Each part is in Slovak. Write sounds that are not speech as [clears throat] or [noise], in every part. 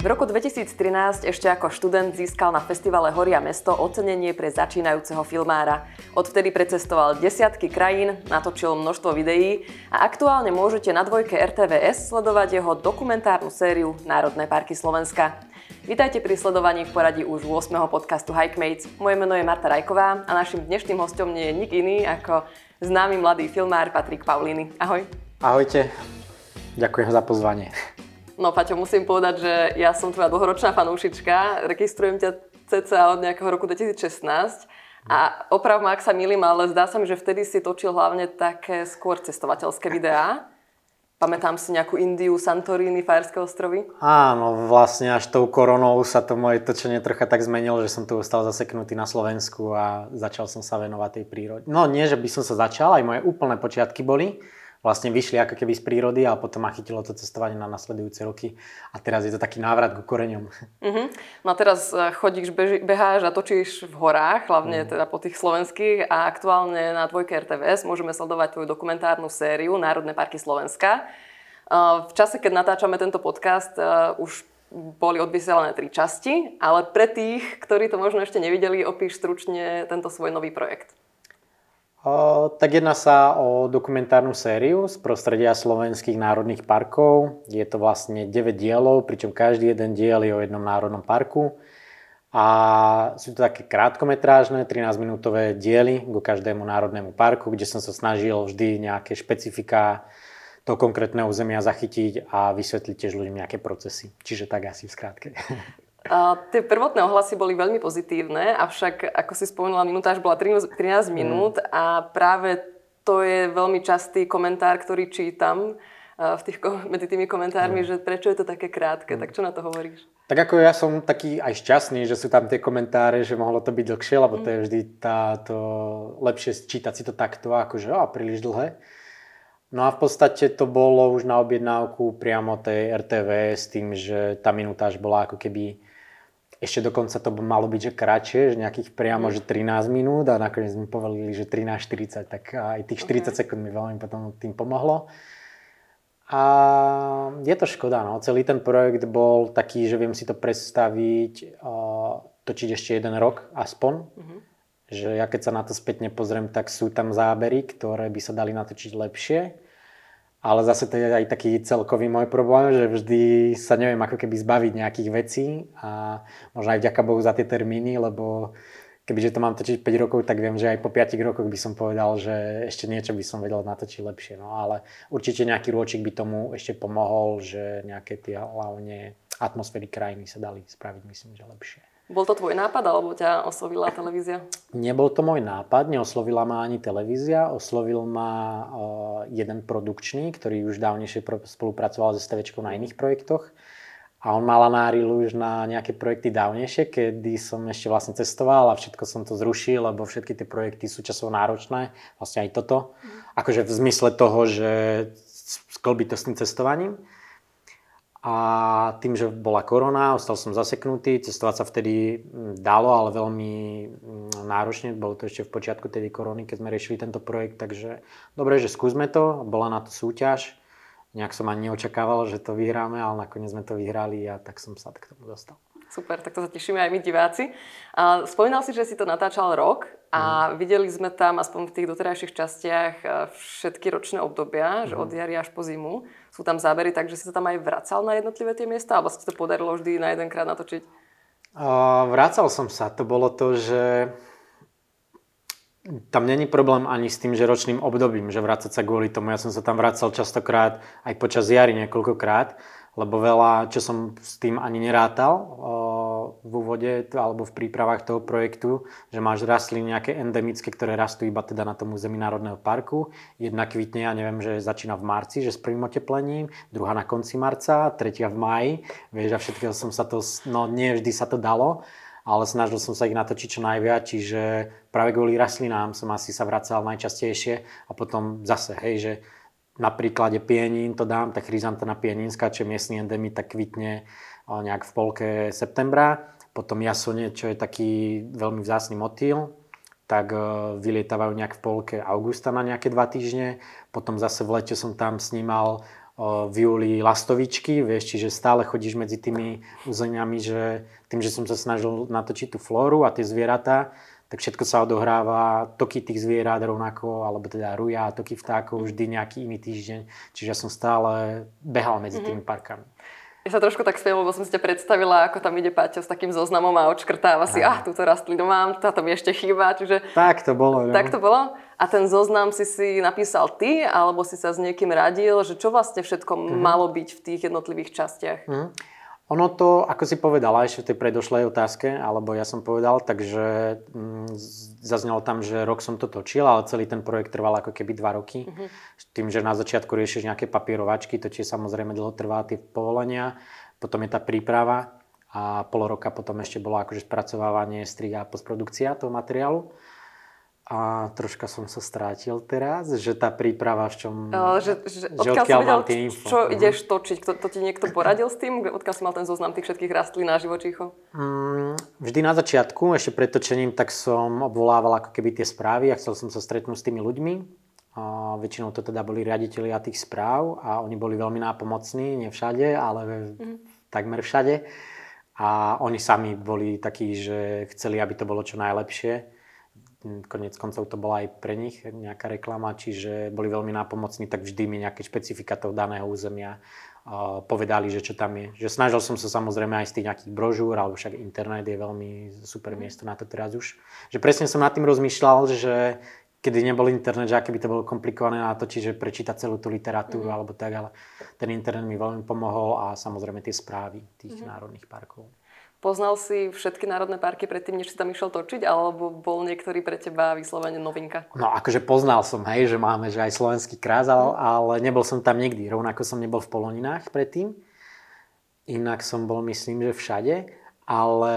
V roku 2013 ešte ako študent získal na festivale Horia mesto ocenenie pre začínajúceho filmára. Odvtedy precestoval desiatky krajín, natočil množstvo videí a aktuálne môžete na dvojke RTVS sledovať jeho dokumentárnu sériu Národné parky Slovenska. Vítajte pri sledovaní v poradí už 8. podcastu Hikemates. Moje meno je Marta Rajková a našim dnešným hostom nie je nik iný ako známy mladý filmár Patrik Paulíny. Ahoj. Ahojte. Ďakujem za pozvanie. No Paťo, musím povedať, že ja som tvoja dlhoročná fanúšička. Registrujem ťa cca od nejakého roku 2016. A oprav ma, ak sa milím, ale zdá sa mi, že vtedy si točil hlavne také skôr cestovateľské videá. Pamätám si nejakú Indiu, Santorini, Fajerské ostrovy? Áno, vlastne až tou koronou sa to moje točenie trocha tak zmenilo, že som tu ostal zaseknutý na Slovensku a začal som sa venovať tej prírode. No nie, že by som sa začal, aj moje úplné počiatky boli vlastne vyšli ako keby z prírody a potom ma chytilo to cestovanie na nasledujúce roky a teraz je to taký návrat ku koreňom. Uh-huh. No a teraz eh, chodíš, beži, beháš a točíš v horách, hlavne uh-huh. teda po tých slovenských a aktuálne na dvojke RTVS môžeme sledovať tvoju dokumentárnu sériu Národné parky Slovenska. Eh, v čase, keď natáčame tento podcast, eh, už boli odvysielané tri časti, ale pre tých, ktorí to možno ešte nevideli, opíš stručne tento svoj nový projekt. Tak jedná sa o dokumentárnu sériu z prostredia slovenských národných parkov. Je to vlastne 9 dielov, pričom každý jeden diel je o jednom národnom parku. A sú to také krátkometrážne, 13-minútové diely ku každému národnému parku, kde som sa snažil vždy nejaké špecifika toho konkrétneho územia zachytiť a vysvetliť tiež ľuďom nejaké procesy. Čiže tak asi v skrátke. [laughs] A tie prvotné ohlasy boli veľmi pozitívne, avšak, ako si spomenula, minúta až bola 13 mm. minút a práve to je veľmi častý komentár, ktorý čítam v tých, medzi tými komentármi, mm. že prečo je to také krátke. Mm. Tak čo na to hovoríš? Tak ako ja som taký aj šťastný, že sú tam tie komentáre, že mohlo to byť dlhšie, lebo mm. to je vždy táto, lepšie čítať si to takto, ako že á, príliš dlhé. No a v podstate to bolo už na objednávku priamo tej RTV s tým, že tá minúta až bola ako keby ešte dokonca to malo byť, že kratšie, že nejakých priamo, mm. že 13 minút a nakoniec mi povedali, že 13.40, tak aj tých 40 okay. sekúnd mi veľmi potom tým pomohlo. A je to škoda, no. Celý ten projekt bol taký, že viem si to predstaviť, točiť ešte jeden rok aspoň. Mm-hmm. Že ja keď sa na to spätne pozriem, tak sú tam zábery, ktoré by sa dali natočiť lepšie ale zase to je aj taký celkový môj problém, že vždy sa neviem ako keby zbaviť nejakých vecí a možno aj vďaka Bohu za tie termíny, lebo kebyže to mám točiť 5 rokov, tak viem, že aj po 5 rokoch by som povedal, že ešte niečo by som vedel natočiť lepšie. No ale určite nejaký rôčik by tomu ešte pomohol, že nejaké tie hlavne atmosféry krajiny sa dali spraviť, myslím, že lepšie. Bol to tvoj nápad, alebo ťa oslovila televízia? Nebol to môj nápad, neoslovila ma ani televízia, oslovil ma jeden produkčný, ktorý už dávnejšie spolupracoval so STVčkou na iných projektoch. A on mal náril už na nejaké projekty dávnejšie, kedy som ešte vlastne cestoval a všetko som to zrušil, lebo všetky tie projekty sú časovo náročné, vlastne aj toto. Mm. Akože v zmysle toho, že sklbiť to s tým cestovaním. A tým, že bola korona, ostal som zaseknutý, cestovať sa vtedy mm, dalo, ale veľmi mm, náročne, bolo to ešte v počiatku tej korony, keď sme riešili tento projekt, takže dobre, že skúsme to, bola na to súťaž, nejak som ani neočakával, že to vyhráme, ale nakoniec sme to vyhrali a tak som sa k tomu dostal. Super, tak to sa tešíme aj my diváci. Spomínal si, že si to natáčal rok a mm. videli sme tam aspoň v tých doterajších častiach e, všetky ročné obdobia, mm. že od jary až po zimu. Sú tam zábery, takže si sa tam aj vracal na jednotlivé tie miesta, alebo si to podarilo vždy na jedenkrát natočiť? Uh, vracal som sa. To bolo to, že tam není problém ani s tým, že ročným obdobím, že vrácať sa kvôli tomu. Ja som sa tam vracal častokrát aj počas jary niekoľkokrát lebo veľa, čo som s tým ani nerátal v úvode alebo v prípravách toho projektu, že máš rastliny nejaké endemické, ktoré rastú iba teda na tom území Národného parku. Jedna kvitne, ja neviem, že začína v marci, že s prvým oteplením, druhá na konci marca, tretia v maji. Vieš, a všetkého som sa to, no nie vždy sa to dalo, ale snažil som sa ich natočiť čo najviac, čiže práve kvôli rastlinám som asi sa vracal najčastejšie a potom zase, hej, že na príklade pienín to dám, tak chryzantena pieninská, čo je miestny endemit, tak kvitne nejak v polke septembra. Potom jasone, čo je taký veľmi vzácný motýl, tak e, vylietávajú nejak v polke augusta na nejaké dva týždne. Potom zase v lete som tam snímal v júli lastovičky, vieš, čiže stále chodíš medzi tými územiami, že tým, že som sa snažil natočiť tú flóru a tie zvieratá, tak všetko sa odohráva, toky tých zvierat rovnako, alebo teda ruja, toky vtákov, vždy nejaký iný týždeň. Čiže ja som stále behal medzi tými parkami. Ja sa trošku tak spiem, lebo som si ťa predstavila, ako tam ide Paťo s takým zoznamom a odškrtáva si, ah, túto rastlinu mám, táto mi ešte chýba, čiže... Tak to bolo. No. Tak to bolo? A ten zoznam si si napísal ty, alebo si sa s niekým radil, že čo vlastne všetko mm-hmm. malo byť v tých jednotlivých častiach? Mm-hmm. Ono to, ako si povedala ešte v tej predošlej otázke, alebo ja som povedal, takže mm, zaznelo tam, že rok som to točil, ale celý ten projekt trval ako keby dva roky. Mm-hmm. Tým, že na začiatku riešiš nejaké papierovačky, to tiež samozrejme dlho trvá tie povolenia, potom je tá príprava a pol roka potom ešte bolo akože spracovávanie, strih a postprodukcia toho materiálu. A troška som sa strátil teraz, že tá príprava v čom... Uh, že, že, že odkiaľ, odkiaľ vedel, info. čo uh-huh. ideš točiť? Kto, to ti niekto poradil s tým? Odkiaľ si mal ten zoznam tých všetkých rastlín a živočíchov? Mm, vždy na začiatku, ešte pred točením, tak som obvolával ako keby tie správy a chcel som sa stretnúť s tými ľuďmi. A väčšinou to teda boli riaditeľia tých správ a oni boli veľmi nápomocní, nie všade, ale uh-huh. takmer všade. A oni sami boli takí, že chceli, aby to bolo čo najlepšie konec koncov to bola aj pre nich nejaká reklama, čiže boli veľmi nápomocní, tak vždy mi nejaké špecifika toho daného územia uh, povedali, že čo tam je. Že snažil som sa samozrejme aj z tých nejakých brožúr, alebo však internet je veľmi super mhm. miesto na to teraz už. Že presne som nad tým rozmýšľal, že kedy nebol internet, že aké by to bolo komplikované na to, čiže prečítať celú tú literatúru mm. alebo tak, ale ten internet mi veľmi pomohol a samozrejme tie správy tých mm. národných parkov. Poznal si všetky národné parky predtým, než si tam išiel točiť, alebo bol niektorý pre teba vyslovene novinka? No akože poznal som, hej, že máme že aj slovenský krás, ale, ale nebol som tam nikdy. Rovnako som nebol v Poloninách predtým. Inak som bol, myslím, že všade. Ale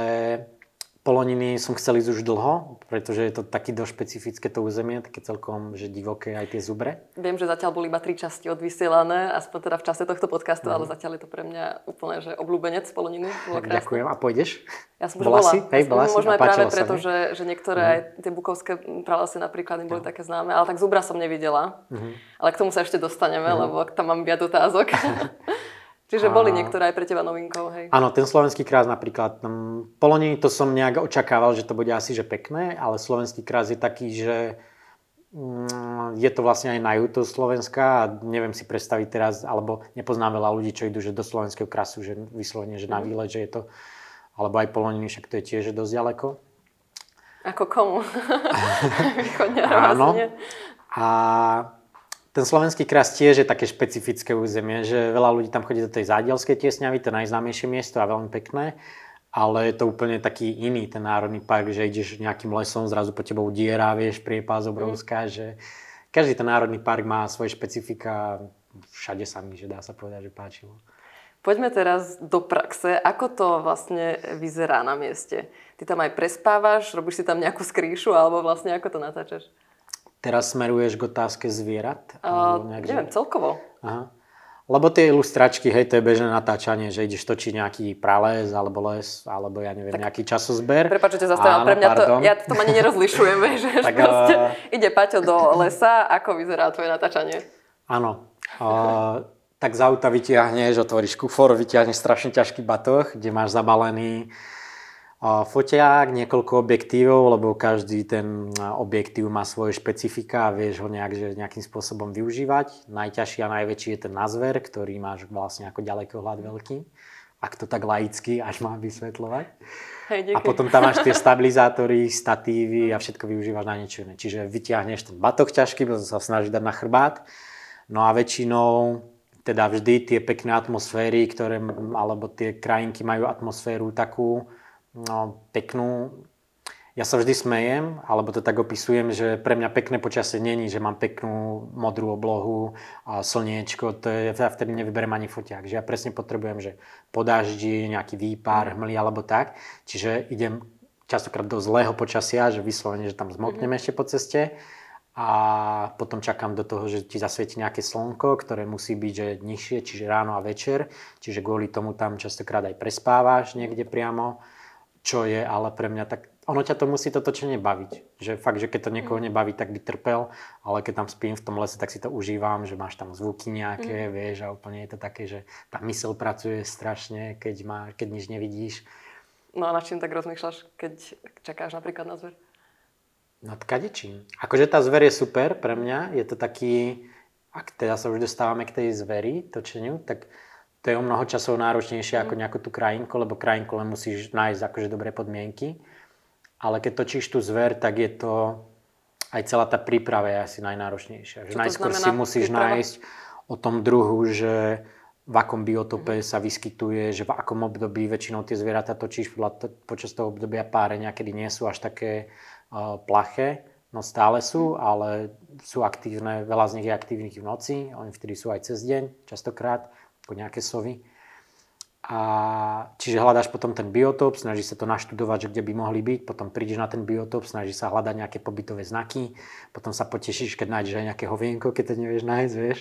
Poloniny som chcel ísť už dlho, pretože je to taký dosť špecifické to územie, také celkom že divoké aj tie zubre. Viem, že zatiaľ boli iba tri časti odvysielané, aspoň teda v čase tohto podcastu, mm. ale zatiaľ je to pre mňa úplne že obľúbenec Poloniny. Ďakujem. A pôjdeš? Ja som už bola. Si? Hej, bola si? Možno aj práve preto, že, že niektoré mm. aj tie bukovské pralesy napríklad im boli mm. také známe, ale tak zubra som nevidela. Mm. Ale k tomu sa ešte dostaneme, mm. lebo tam mám viac otázok. [laughs] Čiže boli niektoré aj pre teba novinkou, hej? Áno, ten slovenský krás napríklad. Um, Poloniny to som nejak očakával, že to bude asi že pekné, ale slovenský krás je taký, že um, je to vlastne aj na juhu Slovenska a neviem si predstaviť teraz, alebo nepoznám veľa ľudí, čo idú že do slovenského krasu, že vyslovene, že na mm. výlet, že je to, alebo aj Poloniny, však to je tiež dosť ďaleko. Ako komu? [laughs] [laughs] Áno. A ten slovenský kras tiež je také špecifické územie, že veľa ľudí tam chodí do tej zádielskej tiesňavy, to najznámejšie miesto a veľmi pekné, ale je to úplne taký iný ten národný park, že ideš nejakým lesom, zrazu po tebou diera, vieš, priepás obrovská, mm. že každý ten národný park má svoje špecifika, všade sa mi, že dá sa povedať, že páčilo. Poďme teraz do praxe. Ako to vlastne vyzerá na mieste? Ty tam aj prespávaš, robíš si tam nejakú skrýšu, alebo vlastne ako to natáčaš? Teraz smeruješ k otázke zvierat? Uh, neviem, celkovo. Aha. Lebo tie ilustračky, hej, to je bežné natáčanie, že ideš točiť nejaký prales, alebo les, alebo ja neviem, tak, nejaký časozber. Prepač, že ťa zastavím, pre mňa to, ja to ani nerozlišujem, [laughs] že tak, proste uh... ide Paťo do lesa, ako vyzerá tvoje natáčanie? Áno. Uh, tak z auta vytiahneš, otvoríš kufor, vytiahneš strašne ťažký batoh, kde máš zabalený foťák, niekoľko objektívov, lebo každý ten objektív má svoje špecifika a vieš ho nejak, že nejakým spôsobom využívať. Najťažší a najväčší je ten nazver, ktorý máš vlastne ako ďalekohľad veľký. Ak to tak laicky až mám vysvetľovať. Hej, a potom tam máš tie [laughs] stabilizátory, statívy a všetko využívaš na niečo iné. Čiže vyťahneš ten batok ťažký, sa snažíš dať na chrbát. No a väčšinou teda vždy tie pekné atmosféry, ktoré, alebo tie krajinky majú atmosféru takú, no, peknú. Ja sa vždy smejem, alebo to tak opisujem, že pre mňa pekné počasie není, že mám peknú modrú oblohu a slniečko, to je, ja vtedy nevyberiem ani foťák, že ja presne potrebujem, že po daždi, nejaký výpar, hmly alebo tak, čiže idem častokrát do zlého počasia, že vyslovene, že tam zmoknem mm-hmm. ešte po ceste. A potom čakám do toho, že ti zasvieti nejaké slnko, ktoré musí byť že nižšie, čiže ráno a večer, čiže kvôli tomu tam častokrát aj prespávaš niekde priamo čo je ale pre mňa tak ono ťa to musí to točenie baviť. Že fakt, že keď to niekoho Mm. nebaví, tak by trpel, ale keď tam spím v tom lese, tak si to užívam, že máš tam zvuky nejaké, Mm. vieš, a úplne je to také, že tá mysel pracuje strašne, keď, má, keď nič nevidíš. No a nad čím tak rozmýšľaš, keď čakáš napríklad na zver? Nad kadečím. Akože tá zver je super pre mňa, je to taký, ak teda sa už dostávame k tej zveri, točeniu, tak to je o mnoho časov náročnejšie ako nejakú tú krajinku, lebo krajinku len musíš nájsť akože dobré podmienky. Ale keď točíš tú zver, tak je to aj celá tá príprava je asi najnáročnejšia. Že najskôr si musíš príprava? nájsť o tom druhu, že v akom biotope sa vyskytuje, že v akom období väčšinou tie zvieratá točíš podľa počas toho obdobia párenia, kedy nie sú až také uh, plaché, no stále sú, ale sú aktívne, veľa z nich je aktívnych v noci, oni vtedy sú aj cez deň, častokrát, ako nejaké sovy. A čiže hľadáš potom ten biotop, snažíš sa to naštudovať, že kde by mohli byť, potom prídeš na ten biotop, snažíš sa hľadať nejaké pobytové znaky, potom sa potešíš, keď nájdeš aj nejaké hovienko, keď to nevieš nájsť, vieš.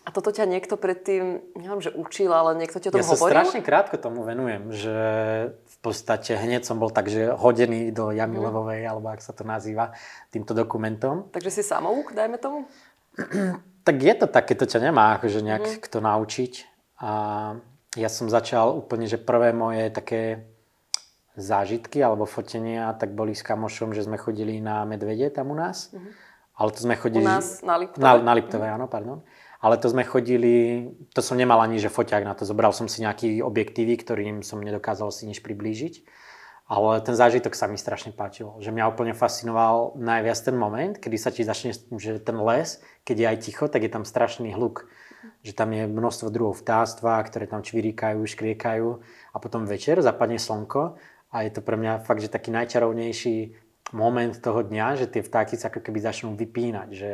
A toto ťa niekto predtým, neviem, že učil, ale niekto ti o tom Ja sa hovoril? strašne krátko tomu venujem, že v podstate hneď som bol tak, že hodený do Jamy Mhm. Levovej, alebo ak sa to nazýva, týmto dokumentom. Takže si samouk, dajme tomu? Tak je to také, to ťa nemá akože nejak Mhm. kto naučiť. A ja som začal úplne, že prvé moje také zážitky alebo fotenia, tak boli s kamošom, že sme chodili na medvede tam u nás. Ale to sme Mhm. U chodili... nás na Liptove? Na, na Liptove, áno, pardon. Ale to sme chodili, to som nemal ani, že foťák na to. Zobral som si nejaký objektívy, ktorým som nedokázal si nič priblížiť. Ale ten zážitok sa mi strašne páčil. Že mňa úplne fascinoval najviac ten moment, kedy sa ti začne, že ten les, keď je aj ticho, tak je tam strašný hluk. Že tam je množstvo druhov vtáctva, ktoré tam čvirikajú, škriekajú. A potom večer zapadne slnko a je to pre mňa fakt, že taký najčarovnejší moment toho dňa, že tie vtáky sa ako keby začnú vypínať. Že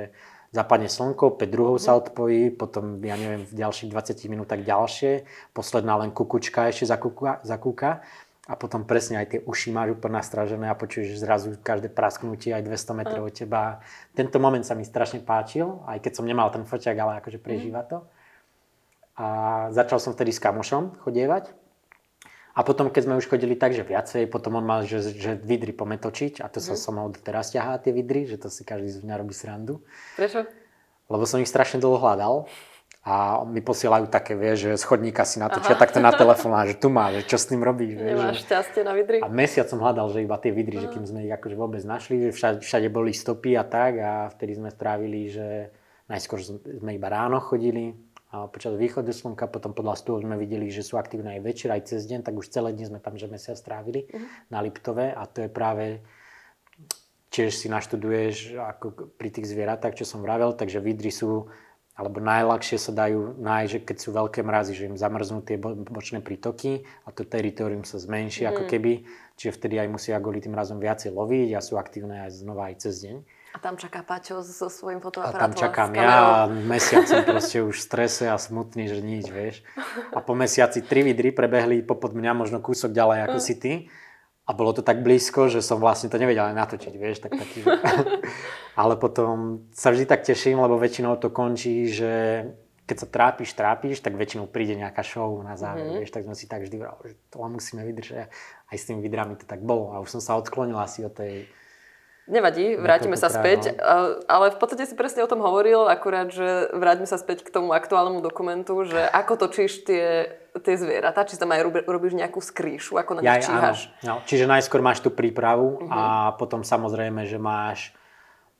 zapadne slnko, 5 druhov sa odpojí, potom, ja neviem, v ďalších 20 minútach ďalšie, posledná len kukučka ešte zakúka, zakúka a potom presne aj tie uši máš úplne nastražené a počuješ zrazu každé prasknutie aj 200 metrov od teba. Tento moment sa mi strašne páčil, aj keď som nemal ten foťák, ale akože prežíva to. A začal som vtedy s kamošom chodievať. A potom, keď sme už chodili tak, že viacej, potom on mal, že, že vidry pometočiť a to sa so mnou teraz ťahá tie vidry, že to si každý z mňa robí srandu. Prečo? Lebo som ich strašne dlho hľadal a mi posielajú také, vieš, že z chodníka si natočia takto na telefón a že tu má, že čo s tým robíš, vieš. Nemáš že- šťastie na vidri? a mesiac som hľadal, že iba tie vidry, že kým sme ich akože vôbec našli, že všade, všade boli stopy a tak a vtedy sme strávili, že najskôr sme iba ráno chodili a počas východu slnka, potom podľa stôl sme videli, že sú aktívne aj večer, aj cez deň, tak už celé dni sme tam, že mesiac strávili na Liptove. A to je práve tiež si naštuduješ ako pri tých zvieratách, čo som vravel, takže vidry sú alebo najľahšie sa dajú nájsť, že keď sú veľké mrazy, že im zamrznú tie bo- bočné prítoky a to teritorium sa zmenší ako keby, čiže vtedy aj musia kvôli tým mrazom viacej loviť a sú aktívne aj znova aj cez deň. A tam čaká Paťo so svojím A fotoaparátom. tam čakám ja a mesiac som proste už v strese a smutný, že nič, vieš. A po mesiaci tri vidry prebehli popod mňa možno kúsok ďalej ako si ty. A bolo to tak blízko, že som vlastne to nevedel aj natočiť, vieš, tak taký. [laughs] Ale potom sa vždy tak teším, lebo väčšinou to končí, že keď sa trápiš, trápiš, tak väčšinou príde nejaká show na záver, mm-hmm. vieš, tak sme si tak vždy vrali, že to musíme vydržať. Aj s tými vidrami to tak bolo a už som sa odklonil asi od tej Nevadí, vrátime sa späť, no. a- ale v podstate si presne o tom hovoril, akurát, že vráťme sa späť k tomu aktuálnemu dokumentu, že ako točíš tie, tie zvieratá, či tam aj robíš nejakú skrýšu, ako na Ja, nich áno. číhaš. No, čiže najskôr máš tú prípravu Mhm. a potom samozrejme, že máš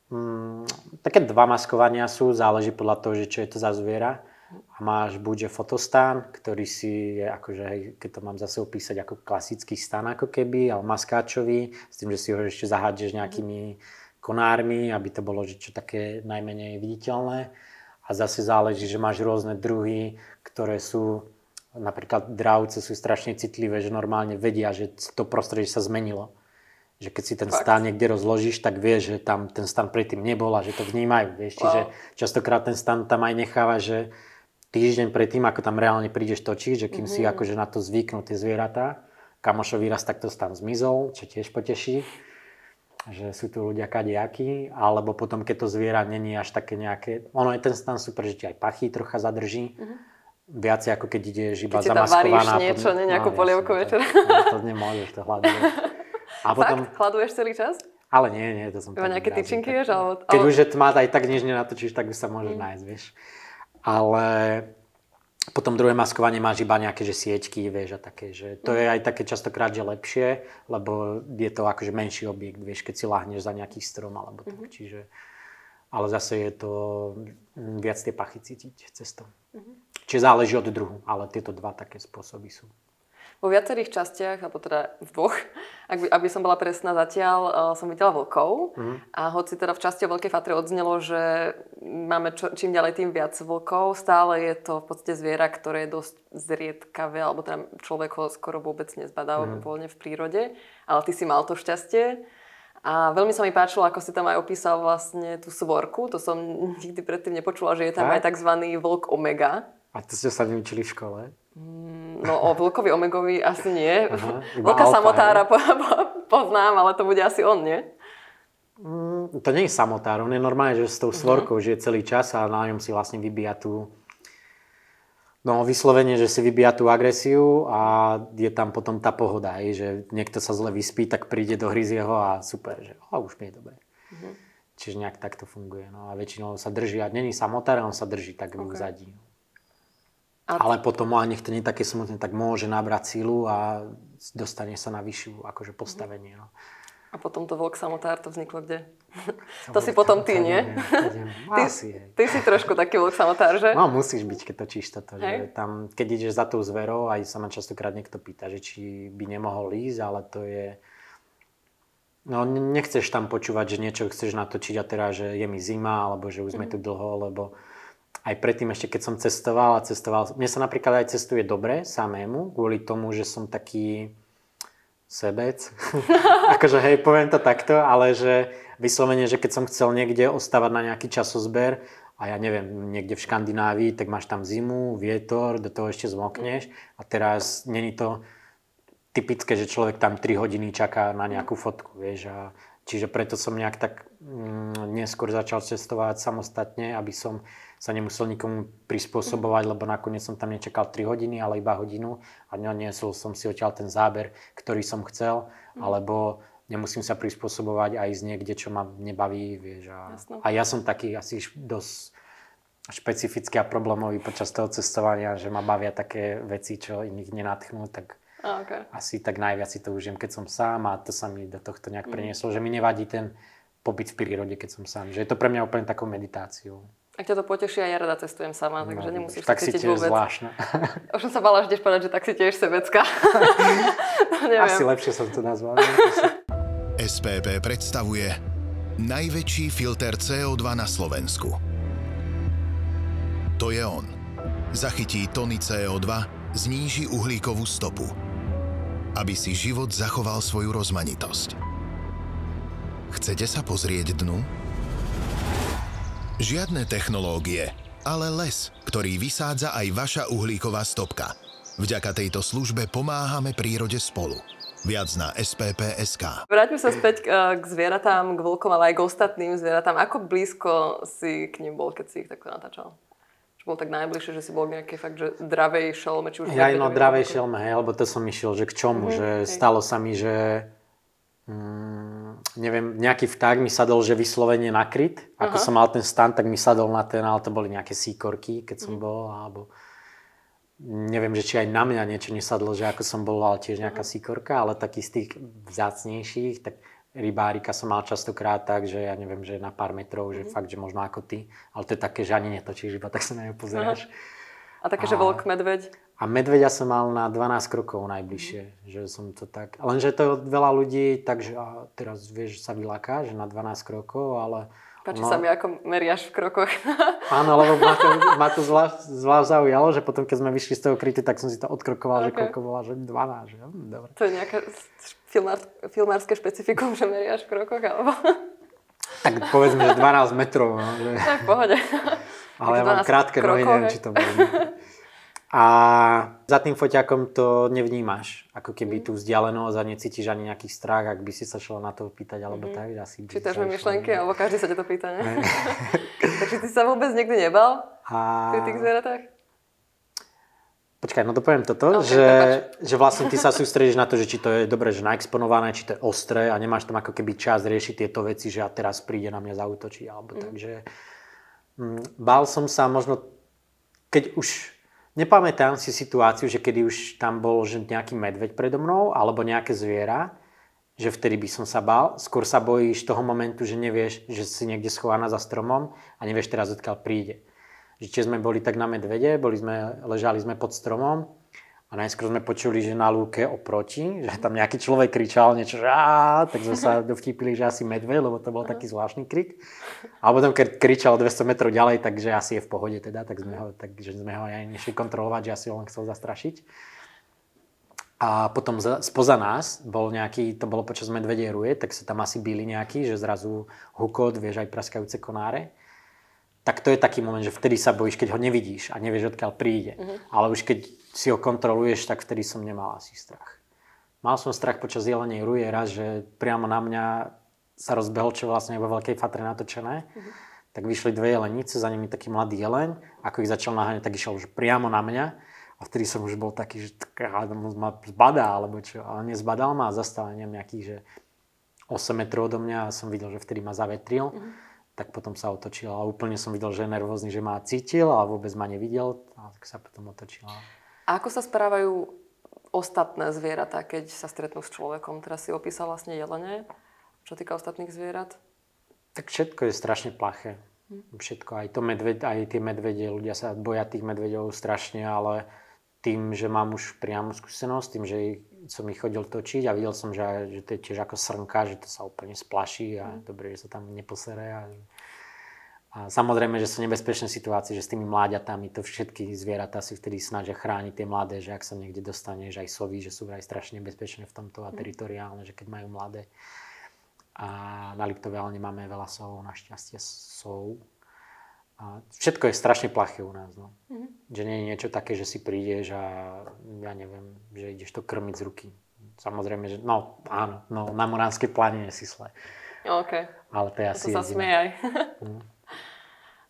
mm, také dva maskovania sú, záleží podľa toho, že čo je to za zviera. A máš buď fotostán, ktorý si je akože, hej, keď to mám zase opísať ako klasický stan ako keby, ale maskáčový, s tým, že si ho ešte zahádžeš nejakými konármi, aby to bolo že čo také najmenej viditeľné. A zase záleží, že máš rôzne druhy, ktoré sú napríklad dravce sú strašne citlivé, že normálne vedia, že to prostredie sa zmenilo. Že keď si ten Fakt. stan niekde rozložíš, tak vieš, že tam ten stan predtým nebol a že to vnímajú. Vieš. Čiže Wow. častokrát ten stan tam aj necháva, že týždeň predtým, ako tam reálne prídeš točiť, že kým si akože na to zvyknú tie zvieratá, kamošový raz takto stan zmizol, čo tiež poteší že sú tu ľudia kadejakí, alebo potom, keď to zviera není až také nejaké... Ono je ten stan super, že ti aj pachy trocha zadrží. Viacej ako keď ideš iba Keď tam zamaskovaná. varíš niečo, ne, nejakú polievku jasne, večer. no, to nemôžeš, to hľaduje. A [laughs] potom, Fakt? Chladuješ celý čas? ale nie, nie, to som Iba nejaké tyčinky ješ? Alebo, Keď už je tma, aj tak nič nenatočíš, tak už sa môžeš Mm. nájsť, vieš. Ale potom druhé maskovanie máš iba nejaké, že sieťky, vieš, a také, že to je aj také častokrát, že lepšie, lebo je to akože menší objekt, vieš, keď si láhneš za nejaký strom alebo tak, Mhm. čiže... Ale zase je to mm, viac tie pachy cítiť cestou. Mhm. Čiže záleží od druhu, ale tieto dva také spôsoby sú. Vo viacerých častiach, alebo teda v dvoch, ak by, aby som bola presná zatiaľ, uh, som videla vlkov. Mhm. A hoci teda v časti o Veľkej Fatre odznelo, že máme čo, čím ďalej tým viac vlkov, stále je to v podstate zviera, ktoré je dosť zriedkavé, alebo teda človek ho skoro vôbec nezbadá Mhm. voľne v prírode. Ale ty si mal to šťastie. A veľmi sa mi páčilo, ako si tam aj opísal vlastne tú svorku. To som [laughs] nikdy predtým nepočula, že je tam Tak? aj tzv. vlk omega. A to ste sa neučili v škole? No o vlkovi omegovi asi nie. Aha, [laughs] Vlka alfa, samotára po, po, poznám, ale to bude asi on, nie? Mm, to nie je samotár, on je normálne, že s tou svorkou žije celý čas a na ňom si vlastne vybíja tú No vyslovene, že si vybíja tú agresiu a je tam potom tá pohoda, hej, že niekto sa zle vyspí, tak príde do hryzieho a super, že a už mi je dobre. Čiže nejak takto funguje. No a väčšinou sa drží, a není samotár, on sa drží tak v Ok. úzadí. A- Ale potom, a nech to nie také smutné, tak môže nabrať silu a dostane sa na vyššiu akože postavenie. No. A potom to vlk samotár, to vzniklo kde? to si potom ty, nie? Neviem, [laughs] Ty, Asi, ty si trošku taký vlk samotár, že? No musíš byť, keď točíš toto. Že tam, keď ideš za tou zverou, aj sa ma častokrát niekto pýta, že či by nemohol ísť, ale to je... No ne- nechceš tam počúvať, že niečo chceš natočiť a teraz, že je mi zima, alebo že už sme tu dlho, lebo aj predtým ešte, keď som cestoval a cestoval... Mne sa napríklad aj cestuje dobre samému, kvôli tomu, že som taký sebec. [laughs] akože hej, poviem to takto, ale že vyslovene, že keď som chcel niekde ostávať na nejaký časozber a ja neviem, niekde v Škandinávii, tak máš tam zimu, vietor, do toho ešte zmokneš. A teraz není to typické, že človek tam 3 hodiny čaká na nejakú fotku, vieš, a čiže preto som nejak tak mm, neskôr začal cestovať samostatne, aby som sa nemusel nikomu prispôsobovať, lebo nakoniec som tam nečakal 3 hodiny, ale iba hodinu a niesol som si odtiaľ ten záber, ktorý som chcel, alebo nemusím sa prispôsobovať a ísť niekde, čo ma nebaví, vieš. A, a ja som taký asi dosť špecifický a problémový počas toho cestovania, že ma bavia také veci, čo iných nenatchnú, tak okay. asi tak najviac si to užijem, keď som sám a to sa mi do tohto Mhm. nejak prenieslo, že mi nevadí ten pobyt v prírode, keď som sám. Že je to pre mňa úplne takou meditáciou. Ak ťa to poteší, aj ja rada cestujem sama, takže No, nemusíš tak sa si cítiť tiež vôbec. zvláštna. [laughs] Už som sa bala, že ideš povedať, že tak si tiež sebecká. [laughs] Neviem. Asi lepšie som to nazval. SPP predstavuje najväčší filter CO2 na Slovensku. To je on. Zachytí tony CO2, zníži uhlíkovú stopu. Aby si život zachoval svoju rozmanitosť. Chcete sa pozrieť dnu? Žiadne technológie, ale les, ktorý vysádza aj vaša uhlíková stopka. Vďaka tejto službe pomáhame prírode spolu. Viac na SPP.sk. Vráťme sa späť k, k zvieratám, k vlkom, ale aj k ostatným zvieratám. Ako blízko si k nim bol, keď si ich takto natáčal? Čo bol tak najbližšie, že si bol nejaké fakt, že dravej šelme, či už... Ja no dravej alebo- šelme, hej, lebo to som išiel, že k čomu, Mhm, že hej. stalo sa mi, že mm, neviem, nejaký vták mi sadol, že vyslovene nakryt. Ako Aha. som mal ten stan, tak mi sadol na ten, ale to boli nejaké síkorky, keď Mhm. som bol, alebo neviem, že či aj na mňa niečo nesadlo, že ako som bol, ale tiež nejaká síkorka, ale taký z tých vzácnejších, tak rybárika som mal častokrát tak, že ja neviem, že na pár metrov, Mhm. že fakt, že možno ako ty, ale to je také, že ani netočíš, iba tak sa na ňu pozeráš. A také, že vlk, medveď. A medveďa som mal na 12 krokov najbližšie, že som to tak... Lenže to veľa ľudí, takže a teraz vieš, sa vylaká, že na 12 krokov, ale... Páči ono- sa mi, ako meriaš v krokoch. [laughs] Áno, lebo ma to, ma to zvlášť, zvlášť zaujalo, že potom, keď sme vyšli z toho krytu, tak som si to odkrokoval, že Ok. koľko bola, že 12, že hm, dobre. to je nejaké filmár, filmárske špecifikum, že meriaš v krokoch, alebo... [laughs] Tak povedzme, že 12 metrov, no, že... [laughs] Je v pohode. Ale ja mám 12 krátke nohy, krokov, neviem, či to bolo. A za tým foťakom to nevnímaš, ako Mhm. keby tú vzdialenosť a necítiš ani nejaký strach, ak by si sa šla na to pýtať, alebo tak, že asi by Čítaš mi myšlenky, alebo každý sa ťa to pýta, ne? [laughs] Takže ty sa vôbec nikdy nebal A pri tých zvieratách? Počkaj, no dopoviem toto, Ok, že, že vlastne ty sa sústredíš na to, že či to je dobre, že naexponované, či to je ostré a nemáš tam ako keby čas riešiť tieto veci, že a teraz príde na mňa zautočiť, alebo mm. takže mm, bál som sa možno, keď už nepamätám si situáciu, že kedy už tam bol že nejaký medveď predo mnou, alebo nejaké zviera, že vtedy by som sa bál. Skôr sa bojíš toho momentu, že nevieš, že si niekde schovaná za stromom a nevieš teraz, odkiaľ príde že sme boli tak na medvede, boli sme, ležali sme pod stromom a najskôr sme počuli, že na lúke oproti, že tam nejaký človek kričal niečo, že á, tak sme sa dovtipili, že asi medveď, lebo to bol taký zvláštny krik. A potom, keď kričal 200 metrov ďalej, takže asi je v pohode teda, tak sme ho, takže sme ho aj nešli kontrolovať, že asi ho len chcel zastrašiť. A potom za, spoza nás bol nejaký, to bolo počas medvedie ruje, tak sa tam asi byli nejaký, že zrazu hukot, vieš, aj praskajúce konáre tak to je taký moment, že vtedy sa bojíš, keď ho nevidíš a nevieš, odkiaľ príde. Uh-huh. Ale už keď si ho kontroluješ, tak vtedy som nemal asi strach. Mal som strach počas jelenej ruje raz, že priamo na mňa sa rozbehol, čo vlastne je vo veľkej fatre natočené. Uh-huh. Tak vyšli dve jelenice, za nimi taký mladý jeleň. Ako ich začal naháňať, tak išiel už priamo na mňa. A vtedy som už bol taký, že ma zbadá, alebo čo. Ale nezbadal ma a zastal nejakých, že 8 metrov odo mňa a som videl, že vtedy ma zavetril. Uh-huh tak potom sa otočil a úplne som videl, že je nervózny, že ma cítil a vôbec ma nevidel, a tak sa potom otočil. A ako sa správajú ostatné zvieratá, keď sa stretnú s človekom? Teraz si opísal vlastne jelene, čo týka ostatných zvierat. Tak všetko je strašne plaché. Všetko, aj, to medved, aj tie medvede, ľudia sa boja tých medvedov strašne, ale tým, že mám už priamu skúsenosť, tým, že som ich chodil točiť a videl som, že, že to je tiež ako srnka, že to sa úplne splaší a mm. dobre, že sa tam neposere. A, a samozrejme, že sú nebezpečné situácie, že s tými mláďatami to všetky zvieratá si vtedy snažia chrániť tie mladé, že ak sa niekde dostane, že aj sovy, že sú aj strašne nebezpečné v tomto a Mm. teritoriálne, že keď majú mladé. A na Liptove ale nemáme veľa sov, našťastie sov. A všetko je strašne plaché u nás. No. Mhm. Že nie je niečo také, že si prídeš a ja neviem, že ideš to krmiť z ruky. Samozrejme, že no áno, no, na Moránskej planine si sle. OK, Ale to je asi to sa smie aj. [laughs]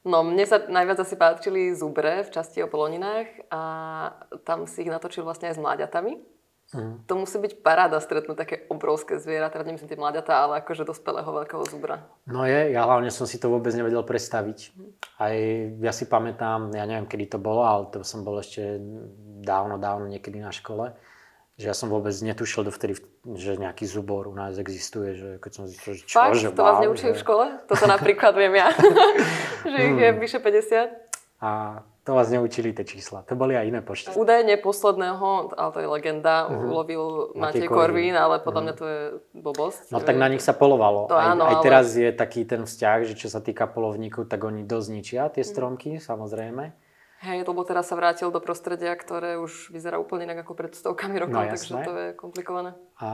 No, mne sa najviac asi páčili zubre v časti o poloninách a tam si ich natočil vlastne aj s mláďatami. Mhm. To musí byť paráda stretnúť také obrovské zviera, teda nemyslím tie mláďatá, ale akože dospelého veľkého zubra. No je, ja hlavne som si to vôbec nevedel predstaviť. Aj ja si pamätám, ja neviem, kedy to bolo, ale to som bol ešte dávno, dávno niekedy na škole, že ja som vôbec netušil dovtedy, že nejaký zubor u nás existuje, že keď som zistil, že čo, Fakt? že to vás neučili že... v škole? Toto napríklad viem ja. [laughs] že ich je vyše 50. A to vás neučili tie čísla. To boli aj iné počty. Údajne posledného, ale to je legenda, Mhm. ulovil Matej Korvín, ale podľa mňa to je blbosť. No tak na nich sa polovalo. To aj, áno, aj ale- teraz je taký ten vzťah, že čo sa týka polovníkov, tak oni dosť ničia tie Mhm. stromky, samozrejme. Hej, lebo teraz sa vrátil do prostredia, ktoré už vyzerá úplne inak ako pred stovkami rokov, No, takže to je komplikované. A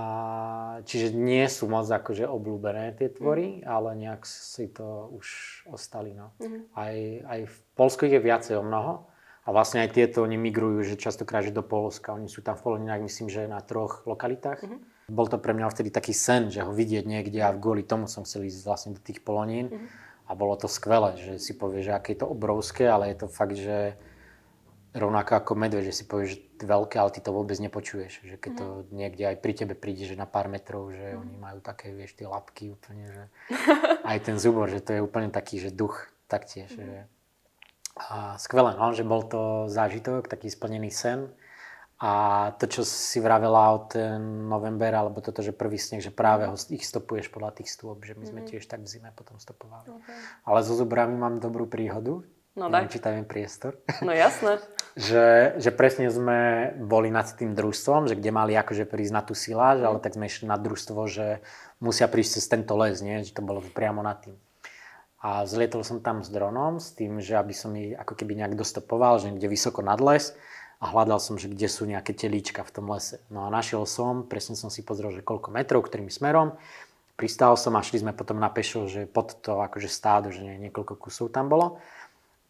čiže nie sú moc akože obľúbené tie tvory, Mhm. ale nejak si to už ostali. No. Mhm. Aj, aj v Polsku je viacej o mnoho. A vlastne aj tieto oni migrujú, že častokrát že do Polska. Oni sú tam v Poloninách, myslím, že na troch lokalitách. Mhm. Bol to pre mňa vtedy taký sen, že ho vidieť niekde a kvôli tomu som chcel ísť vlastne do tých Polonín. Mhm. A bolo to skvelé, že si povie, že aké je to obrovské, ale je to fakt, že rovnako ako medveď, že si povieš, že je veľké, ale ty to vôbec nepočuješ. Že keď to niekde aj pri tebe príde, že na pár metrov, že oni majú také, vieš, tie lapky úplne, že aj ten zubor, že to je úplne taký, že duch taktiež. Že... A skvelé, no, že bol to zážitok, taký splnený sen. A to, čo si vravela o ten november, alebo toto, že prvý sneh, že práve ho, ich stopuješ podľa tých stôp, že my sme tiež tak v zime potom stopovali. Okay. Ale so zubrami mám dobrú príhodu. No Neviem, či tam je priestor. No jasné. [laughs] že, že presne sme boli nad tým družstvom, že kde mali akože prísť na tú siláž, ale tak sme išli na družstvo, že musia prísť cez tento les, nie? že to bolo priamo nad tým. A zlietol som tam s dronom s tým, že aby som ich ako keby nejak dostopoval, že niekde vysoko nad les a hľadal som, že kde sú nejaké telíčka v tom lese. No a našiel som, presne som si pozrel, že koľko metrov, ktorým smerom. Pristál som a šli sme potom na pešo, že pod to akože stádo, že nie, niekoľko kusov tam bolo.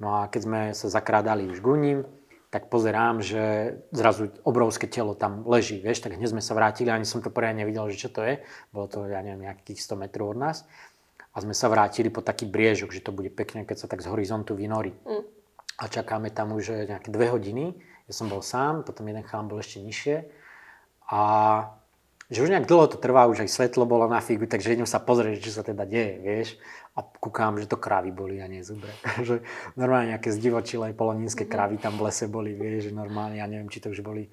No a keď sme sa zakrádali už k ním, tak pozerám, že zrazu obrovské telo tam leží, vieš, tak hneď sme sa vrátili, ani som to poriadne nevidel, že čo to je. Bolo to, ja neviem, nejakých 100 metrov od nás. A sme sa vrátili po taký briežok, že to bude pekne, keď sa tak z horizontu vynorí. Mm. A čakáme tam už nejaké dve hodiny, Ja som bol sám, potom jeden chalán bol ešte nižšie. A že už nejak dlho to trvá, už aj svetlo bolo na figu, takže idem sa pozrieť, čo sa teda deje, vieš. A kúkam, že to kravy boli a nie zubre. [laughs] že normálne nejaké zdivočilé polonínske kravy tam v lese boli, vieš, že normálne, ja neviem, či to už boli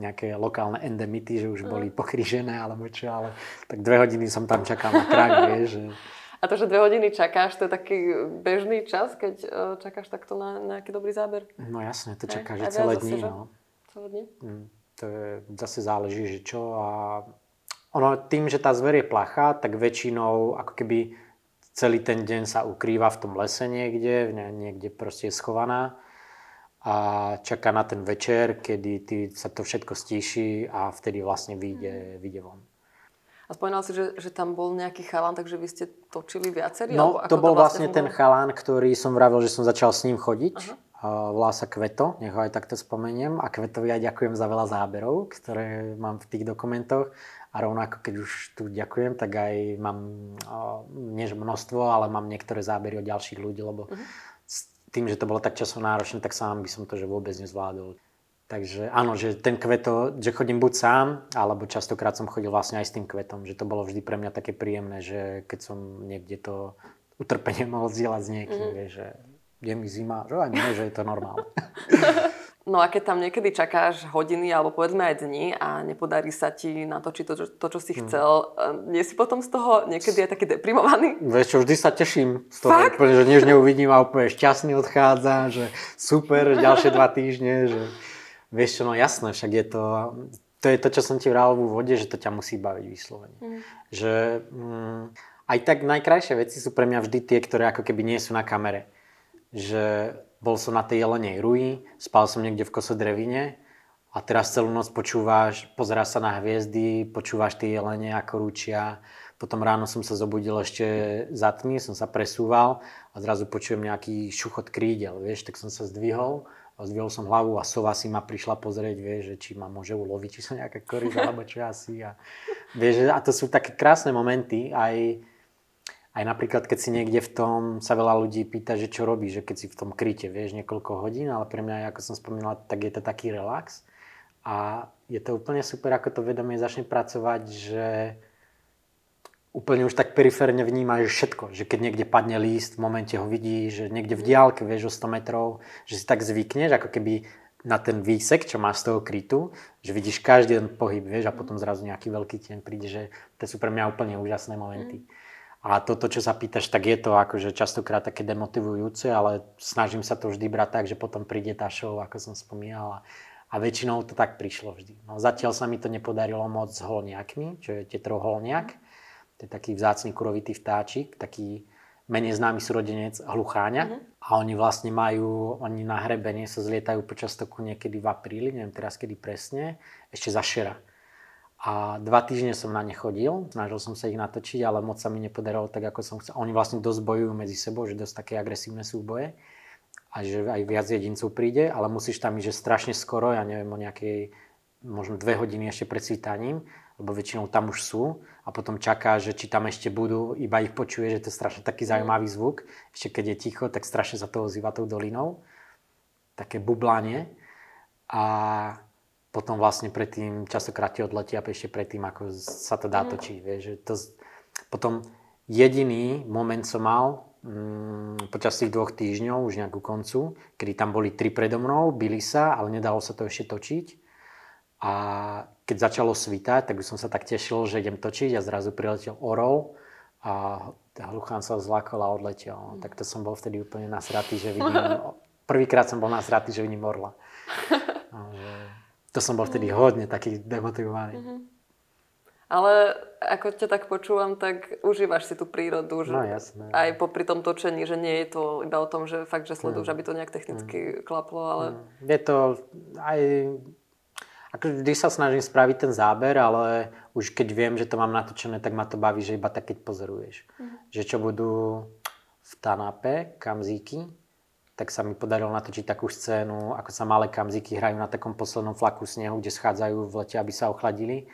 nejaké lokálne endemity, že už boli pokrížené alebo čo, ale tak dve hodiny som tam čakal na kravy, vieš. Že... [laughs] A to, že dve hodiny čakáš, to je taký bežný čas, keď uh, čakáš takto na nejaký dobrý záber? No jasne, to čakáš, že celé dní, no. Celé dní? Mm, to je, zase záleží, že čo a ono tým, že tá zver je plachá, tak väčšinou ako keby celý ten deň sa ukrýva v tom lese niekde, niekde proste je schovaná a čaká na ten večer, kedy ty sa to všetko stíši a vtedy vlastne vyjde, vyjde von. A spomínal si, že, že tam bol nejaký chalán, takže vy ste točili viacerí? No, to bol vlastne, vlastne ten chalán, ktorý som vravil, že som začal s ním chodiť. Uh-huh. Volá sa Kveto, nech ho aj takto spomeniem. A Kvetovi aj ďakujem za veľa záberov, ktoré mám v tých dokumentoch. A rovnako, keď už tu ďakujem, tak aj mám, nie že množstvo, ale mám niektoré zábery od ďalších ľudí, lebo uh-huh. s tým, že to bolo tak časovo náročné, tak sám by som to že vôbec nezvládol. Takže áno, že ten kveto, že chodím buď sám, alebo častokrát som chodil vlastne aj s tým kvetom, že to bolo vždy pre mňa také príjemné, že keď som niekde to utrpenie [laughs] mohol zdieľať s niekým, mm. vieš, že je mi zima, že ani nie, že je to normálne. [laughs] No a keď tam niekedy čakáš hodiny alebo povedzme aj dni a nepodarí sa ti natočiť to, to čo si hm. chcel, hmm. nie si potom z toho niekedy aj taký deprimovaný? Vieš čo, vždy sa teším z toho, Fakt? úplne, že než neuvidím a úplne šťastný odchádzam, že super, ďalšie dva týždne, že vieš čo, no jasné, však je to, to je to, čo som ti vral v úvode, že to ťa musí baviť vyslovene. Hmm. Že mm, aj tak najkrajšie veci sú pre mňa vždy tie, ktoré ako keby nie sú na kamere. Že bol som na tej jelenej ruji, spal som niekde v kosodrevine a teraz celú noc počúvaš, pozeráš sa na hviezdy, počúvaš tie jelene ako rúčia. Potom ráno som sa zobudil ešte za tmy, som sa presúval a zrazu počujem nejaký šuchot krídel, vieš, tak som sa zdvihol zdvihol som hlavu a sova si ma prišla pozrieť, vieš, že či ma môže uloviť, či som nejaká koryza, alebo čo asi. A, vieš, a to sú také krásne momenty, aj, aj napríklad, keď si niekde v tom, sa veľa ľudí pýta, že čo robíš, že keď si v tom kryte, vieš, niekoľko hodín, ale pre mňa, ako som spomínala, tak je to taký relax. A je to úplne super, ako to vedomie začne pracovať, že úplne už tak periférne vnímaš všetko. Že keď niekde padne líst, v momente ho vidíš, že niekde v diálke, vieš, o 100 metrov, že si tak zvykneš, ako keby na ten výsek, čo máš z toho krytu, že vidíš každý ten pohyb, vieš, a potom zrazu nejaký veľký tieň príde, že to sú pre mňa úplne úžasné momenty. Mm. A toto, čo sa pýtaš, tak je to akože častokrát také demotivujúce, ale snažím sa to vždy brať tak, že potom príde tá show, ako som spomínal. A, a väčšinou to tak prišlo vždy. No, zatiaľ sa mi to nepodarilo moc s holniakmi, čo je tetroholniak. To je taký vzácný kurovitý vtáčik, taký menej známy súrodenec hlucháňa. Mm-hmm. A oni vlastne majú, oni na hrebenie sa zlietajú počas toku niekedy v apríli, neviem teraz kedy presne, ešte za šera. A dva týždne som na ne chodil, snažil som sa ich natočiť, ale moc sa mi nepodarilo tak, ako som chcel. Oni vlastne dosť bojujú medzi sebou, že dosť také agresívne súboje a že aj viac jedincov príde, ale musíš tam ísť, že strašne skoro, ja neviem, o nejakej možno dve hodiny ešte pred svítaním, lebo väčšinou tam už sú a potom čaká, že či tam ešte budú, iba ich počuje, že to je strašne taký zaujímavý zvuk. Ešte keď je ticho, tak strašne sa to ozýva tou dolinou. Také bublanie. A potom vlastne predtým častokrát ti odletia ešte predtým, ako sa to dá mhm. točiť. Vieš, že to, potom jediný moment som mal mm, počas tých dvoch týždňov, už nejakú koncu, kedy tam boli tri predo mnou, byli sa, ale nedalo sa to ešte točiť. A keď začalo svítať, tak už som sa tak tešil, že idem točiť a zrazu priletel orol a hluchán sa zlakol a odletel. Mm. Tak to som bol vtedy úplne nasratý, že vidím... [laughs] Prvýkrát som bol nasratý, že vidím orla. [laughs] A to som bol vtedy hodne taký demotivovaný. Mm-hmm. Ale ako ťa tak počúvam, tak užívaš si tú prírodu. Že no jasné. Aj popri tom točení, že nie je to iba o tom, že fakt, že sleduješ, mm. aby to nejak technicky mm. klaplo, ale... Mm. Je to aj... Ako vždy sa snažím spraviť ten záber, ale už keď viem, že to mám natočené, tak ma to baví, že iba tak, keď pozoruješ. Mm. Že čo budú v Tanape, kamzíky, tak sa mi podarilo natočiť takú scénu, ako sa malé kamziky hrajú na takom poslednom flaku snehu, kde schádzajú v lete, aby sa ochladili.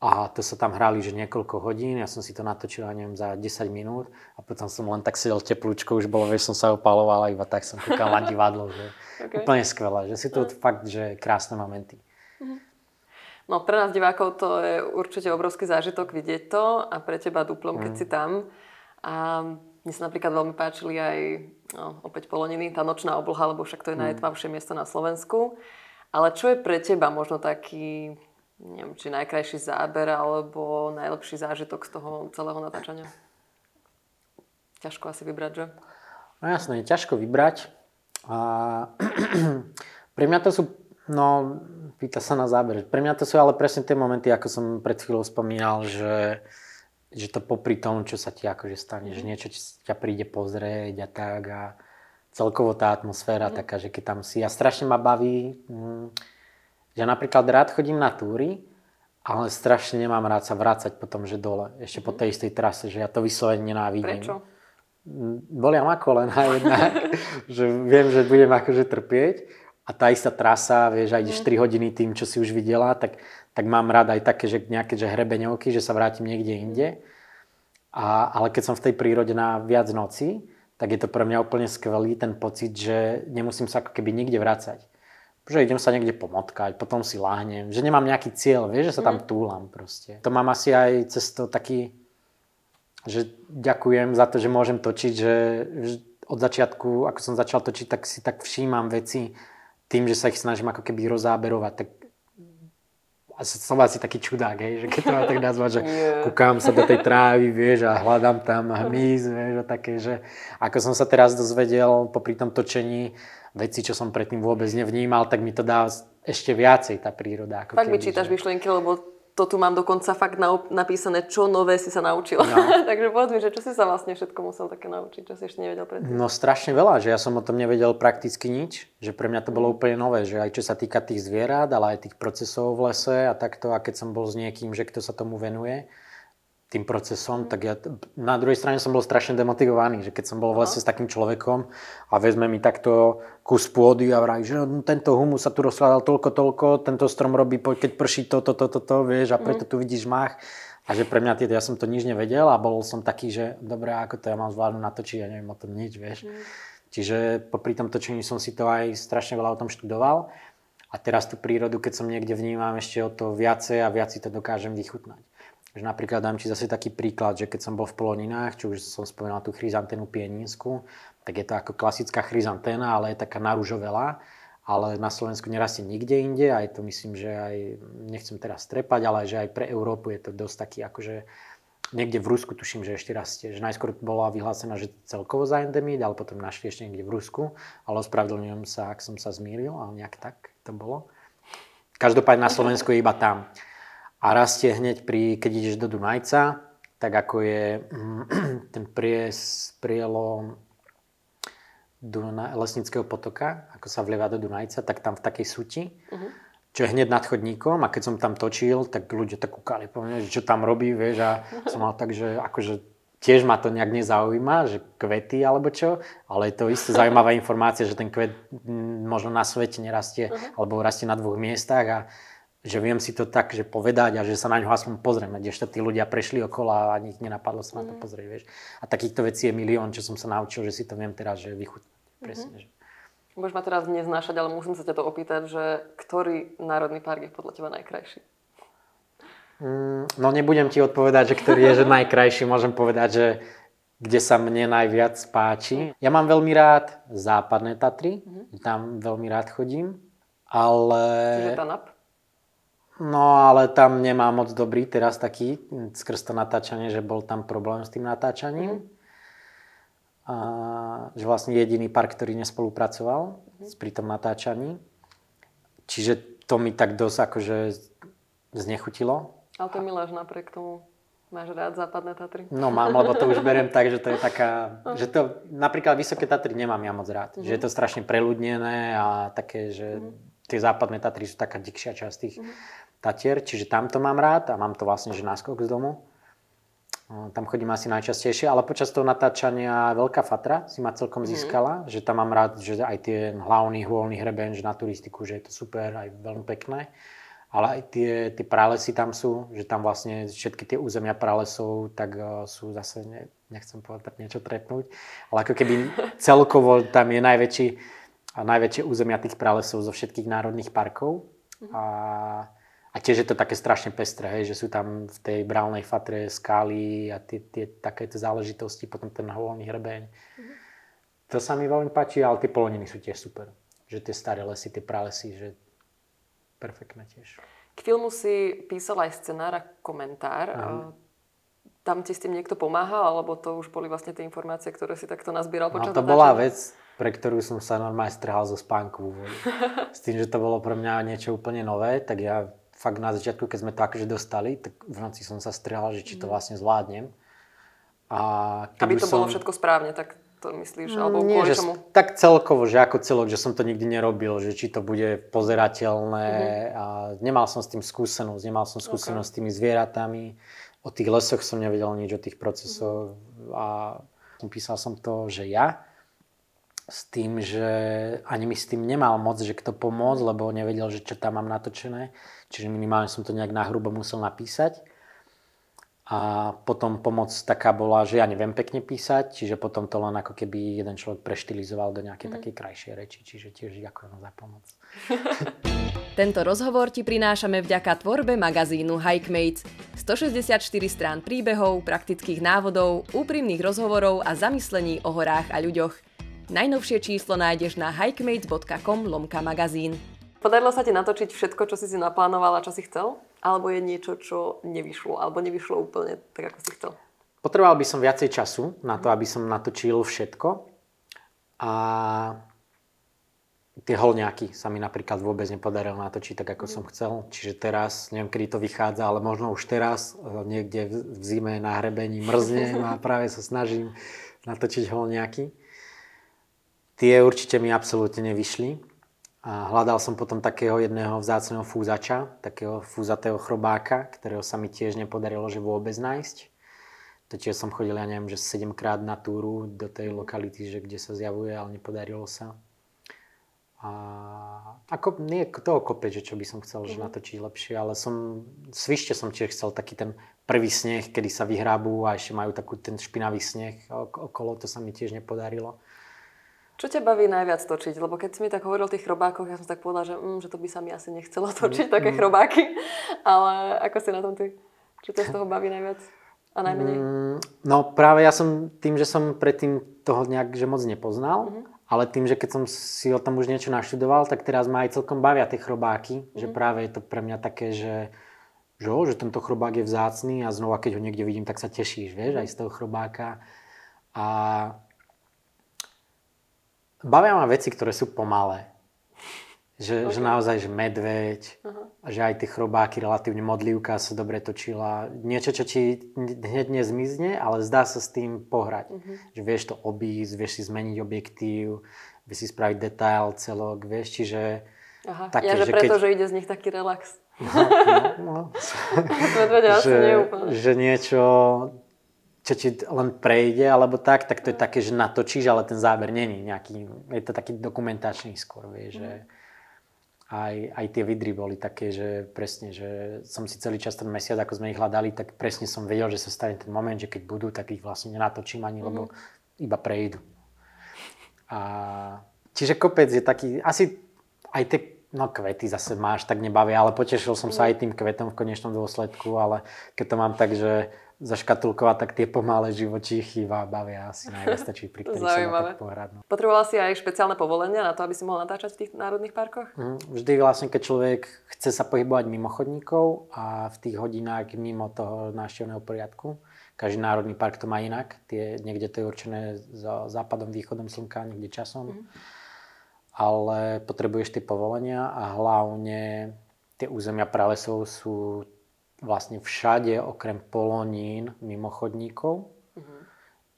A to sa tam hrali, že niekoľko hodín, ja som si to natočil, neviem, za 10 minút a potom som len tak sedel teplúčko, už bolo, vieš, som sa opaloval a iba tak som kúkal na divadlo, že [laughs] okay. úplne skvelé, že si to mm. fakt, že krásne momenty. No pre nás divákov to je určite obrovský zážitok vidieť to a pre teba duplom, keď mm. si tam. A mne sa napríklad veľmi páčili aj no, opäť Poloniny, tá nočná obloha, lebo však to je mm. najtmavšie miesto na Slovensku. Ale čo je pre teba možno taký neviem, či najkrajší záber alebo najlepší zážitok z toho celého natáčania? Ťažko asi vybrať, že? No jasné, ťažko vybrať. A [clears throat] pre mňa to sú, no, pýta sa na záber. Pre mňa to sú ale presne tie momenty, ako som pred chvíľou spomínal, že, že to popri tom, čo sa ti akože stane, mm. že niečo ťa príde pozrieť a tak a celkovo tá atmosféra mm. taká, že keď tam si, a strašne ma baví, mm, ja napríklad rád chodím na túry, ale strašne nemám rád sa vrácať potom, že dole, ešte po mhm. tej istej trase, že ja to vyslovene nenávidím. Prečo? Mm, bolia ma kolena jednak, [laughs] že viem, že budem akože trpieť a tá istá trasa, vieš, aj ideš 3 mhm. hodiny tým, čo si už videla, tak, tak mám rád aj také, že nejaké že hrebeňovky, že sa vrátim niekde inde. A, ale keď som v tej prírode na viac noci, tak je to pre mňa úplne skvelý ten pocit, že nemusím sa ako keby nikde vrácať že idem sa niekde pomotkať, potom si láhnem, že nemám nejaký cieľ, vieš, že sa tam mm. túlam proste. To mám asi aj cez to taký, že ďakujem za to, že môžem točiť, že od začiatku, ako som začal točiť, tak si tak všímam veci tým, že sa ich snažím ako keby rozáberovať, tak som asi taký čudák, hej, že keď to mám tak nazvať, že yeah. kúkam sa do tej trávy, vieš, a hľadám tam hmyz, vieš, a také, že ako som sa teraz dozvedel popri tom točení, veci, čo som predtým vôbec nevnímal, tak mi to dá ešte viacej tá príroda. Ako fakt mi čítaš že... myšlienky, lebo to tu mám dokonca fakt napísané, čo nové si sa naučil. No. [laughs] Takže povedz mi, že čo si sa vlastne všetko musel také naučiť, čo si ešte nevedel predtým? No strašne veľa, že ja som o tom nevedel prakticky nič, že pre mňa to bolo úplne nové, že aj čo sa týka tých zvierat, ale aj tých procesov v lese a takto, a keď som bol s niekým, že kto sa tomu venuje, tým procesom, tak ja na druhej strane som bol strašne demotivovaný, že keď som bol vlastne s takým človekom a vezme mi takto kus pôdy a vraj, že no, tento humus sa tu rozkladal toľko, toľko, tento strom robí, keď prší toto, toto, toto, vieš, a preto mhm. tu vidíš mách. A že pre mňa tieto, ja som to nič nevedel a bol som taký, že dobre, ako to ja mám zvládnuť natočiť, ja neviem o tom nič, vieš. Mm. Čiže popri tom točení som si to aj strašne veľa o tom študoval. A teraz tú prírodu, keď som niekde vnímam ešte o to viacej a viac si to dokážem vychutnať. Že napríklad dám ti zase taký príklad, že keď som bol v Poloninách, čo už som spomínal tú chryzanténu pienínsku, tak je to ako klasická chryzanténa, ale je taká naružovelá, ale na Slovensku nerastie nikde inde, aj to myslím, že aj, nechcem teraz trepať, ale že aj pre Európu je to dosť taký akože niekde v Rusku tuším, že ešte rastie. Že najskôr bola vyhlásená, že celkovo za endemít, ale potom našli ešte niekde v Rusku, ale ospravedlňujem sa, ak som sa zmýlil, ale nejak tak to bolo. Každopádne na Slovensku je iba tam a rastie hneď pri, keď ideš do Dunajca, tak ako je [clears throat] ten pries, prielom Duna, lesnického potoka, ako sa vlieva do Dunajca, tak tam v takej suti, uh-huh. čo je hneď nad chodníkom a keď som tam točil, tak ľudia tak kúkali po mne, že čo tam robí, vieš, a [laughs] som mal tak, že akože tiež ma to nejak nezaujíma, že kvety alebo čo, ale je to isté zaujímavá [laughs] informácia, že ten kvet možno na svete nerastie, uh-huh. alebo rastie na dvoch miestach a že viem si to tak, že povedať a že sa na ňo aspoň pozrieme, kdežto tí ľudia prešli okolo a ani ich nenapadlo sa na to mhm. pozrieť, vieš. A takýchto vecí je milión, čo som sa naučil, že si to viem teraz, že vychutnať. Mhm. Presne, mm-hmm. že... Budeš ma teraz neznášať, ale musím sa ťa to opýtať, že ktorý národný park je podľa teba najkrajší? Mm, no nebudem ti odpovedať, že ktorý je že [laughs] najkrajší, môžem povedať, že kde sa mne najviac páči. Ja mám veľmi rád západné Tatry, mm-hmm. tam veľmi rád chodím, ale... Čiže TANAP? No ale tam nemá moc dobrý teraz taký skrz to natáčanie, že bol tam problém s tým natáčaním. A, že vlastne jediný park, ktorý nespolupracoval mm. pri tom natáčaní. Čiže to mi tak dosť akože znechutilo. Ale to miláš napriek tomu. Máš rád západné Tatry? No mám, lebo to už [laughs] beriem tak, že to je taká, že to napríklad Vysoké Tatry nemám ja moc rád. Mm-hmm. Že je to strašne preľudnené a také, že mm-hmm. Tie západné Tatry sú taká dikšia časť tých. Mm-hmm Tatier, čiže tam to mám rád a mám to vlastne, že náskok z domu. Tam chodím asi najčastejšie, ale počas toho natáčania Veľká Fatra si ma celkom mhm. získala, mm. že tam mám rád, že aj tie hlavný hôlny hreben, že na turistiku, že je to super, aj veľmi pekné. ale aj tie, tie pralesy tam sú, že tam vlastne všetky tie územia pralesov, tak sú zase, ne, nechcem povedať niečo trepnúť, ale ako keby [laughs] celkovo tam je najväčší, najväčšie územia tých pralesov zo všetkých národných parkov. A, a tiež je to také strašne pestré, hej, že sú tam v tej brálnej fatre skály a tie, tie takéto záležitosti, potom ten holný hrebeň. Mm-hmm. To sa mi veľmi páči, ale tie poloniny sú tiež super. Že tie staré lesy, tie pralesy, že perfektné tiež. K filmu si písal aj scenár a komentár. Uh-huh. Tam ti s tým niekto pomáhal, alebo to už boli vlastne tie informácie, ktoré si takto nazbieral no, počas no, to bola vec, pre ktorú som sa normálne strhal zo spánku. s tým, že to bolo pre mňa niečo úplne nové, tak ja fakt na začiatku, keď sme to akože dostali, tak v noci som sa strhal, že či to mhm. vlastne zvládnem. A Aby to som... bolo všetko správne, tak to myslíš? Mm, Alebo Nie, že, čomu? Tak celkovo, že ako celok, že som to nikdy nerobil, že či to bude pozerateľné mm-hmm. a nemal som s tým skúsenosť, nemal som skúsenosť okay. s tými zvieratami, o tých lesoch som nevedel nič, o tých procesoch mm-hmm. a písal som to, že ja s tým, že ani mi s tým nemal moc, že kto pomôcť, lebo nevedel, že čo tam mám natočené. Čiže minimálne som to nejak nahrubo musel napísať. A potom pomoc taká bola, že ja neviem pekne písať, čiže potom to len ako keby jeden človek preštilizoval do nejakej mm. takej krajšej reči, čiže tiež ďakujem za pomoc. [laughs] Tento rozhovor ti prinášame vďaka tvorbe magazínu Hikemates. 164 strán príbehov, praktických návodov, úprimných rozhovorov a zamyslení o horách a ľuďoch. Najnovšie číslo nájdeš na hikemates.com lomka magazín. Podarilo sa ti natočiť všetko, čo si si naplánovala, čo si chcel? Alebo je niečo, čo nevyšlo? Alebo nevyšlo úplne tak, ako si chcel? Potreboval by som viacej času na to, aby som natočil všetko. A tie holňáky sa mi napríklad vôbec nepodarilo natočiť tak, ako mm. som chcel. Čiže teraz, neviem, kedy to vychádza, ale možno už teraz, e, niekde v zime na hrebení mrzne [laughs] a práve sa snažím natočiť holňáky. Tie určite mi absolútne nevyšli. A hľadal som potom takého jedného vzácneho fúzača, takého fúzatého chrobáka, ktorého sa mi tiež nepodarilo, že vôbec nájsť. Totiž som chodil, ja neviem, že 7 krát na túru do tej lokality, že kde sa zjavuje, ale nepodarilo sa. A ako, nie toho kope, že čo by som chcel, že mhm. natočiť lepšie, ale som, svište som tiež chcel taký ten prvý sneh, kedy sa vyhrábú a ešte majú takú ten špinavý sneh okolo, to sa mi tiež nepodarilo. Čo ťa baví najviac točiť? Lebo keď si mi tak hovoril o tých chrobákoch, ja som tak povedala, že, mm, že to by sa mi asi nechcelo točiť, mm, také mm. chrobáky. [laughs] Ale ako si na tom ty? Čo ťa z toho baví najviac? A najmenej? Mm, no práve ja som tým, že som predtým toho nejak že moc nepoznal, mm-hmm. ale tým, že keď som si o tom už niečo naštudoval, tak teraz ma aj celkom bavia tie chrobáky. Mm-hmm. Že mhm. práve je to pre mňa také, že že, že tento chrobák je vzácný a znova keď ho niekde vidím, tak sa tešíš, vieš, aj z toho chrobáka. A Bavia ma veci, ktoré sú pomalé. Že, okay. že naozaj, že medveď, uh-huh. že aj tie chrobáky, relatívne modlivka sa dobre točila. Niečo, čo ti hneď nezmizne, ale zdá sa s tým pohrať. Uh-huh. Že vieš to obísť, vieš si zmeniť objektív, vieš si spraviť detail celok, vieš, čiže... Aha, také, ja, že, že preto, keď... že ide z nich taký relax. No, no, no. [laughs] že, že niečo čo ti len prejde alebo tak, tak to je také, že natočíš, ale ten záber není nejaký, je to taký dokumentačný skôr, vieš, mm. že aj, aj tie vidry boli také, že presne, že som si celý čas ten mesiac, ako sme ich hľadali, tak presne som vedel, že sa stane ten moment, že keď budú, tak ich vlastne nenatočím ani, mm. lebo mhm. iba prejdu. A, čiže kopec je taký, asi aj tie No kvety zase máš, tak nebavia, ale potešil som sa mhm. aj tým kvetom v konečnom dôsledku, ale keď to mám tak, že zaškatulkovať, tak tie pomalé živočíchy bavia asi najviac stačí, pri [laughs] ktorých sa tak pohrať. No. Potrebovala si aj špeciálne povolenia na to, aby si mohol natáčať v tých národných parkoch? Mm, vždy vlastne, keď človek chce sa pohybovať mimo chodníkov a v tých hodinách mimo toho návštevného poriadku, každý národný park to má inak. Tie, niekde to je určené za západom, východom slnka, niekde časom. Mm. Ale potrebuješ tie povolenia a hlavne tie územia pralesov sú vlastne všade okrem Polonín mimo chodníkov. Uh-huh.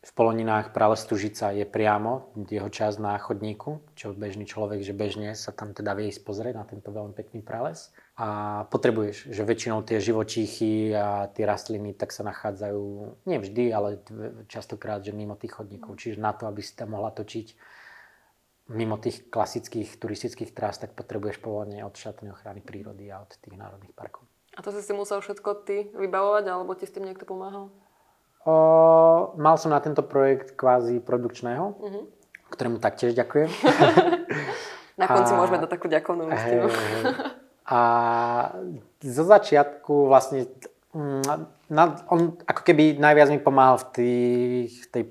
V Poloninách prales Tužica je priamo jeho časť na chodníku, čo bežný človek, že bežne sa tam teda vie ísť pozrieť na tento veľmi pekný prales. A potrebuješ, že väčšinou tie živočíchy a tie rastliny tak sa nachádzajú, nie vždy, ale častokrát, že mimo tých chodníkov. Čiže na to, aby si tam mohla točiť, mimo tých klasických turistických trás, tak potrebuješ povolenie od štátnej ochrany prírody a od tých národných parkov. A to si si musel všetko ty vybavovať, alebo ti s tým niekto pomáhal? O, mal som na tento projekt kvázi produkčného, uh-huh. ktorému taktiež ďakujem. [laughs] na konci a... môžeme dať takú ďakovnú hey. A zo začiatku vlastne mm, na, on ako keby najviac mi pomáhal v tých, tej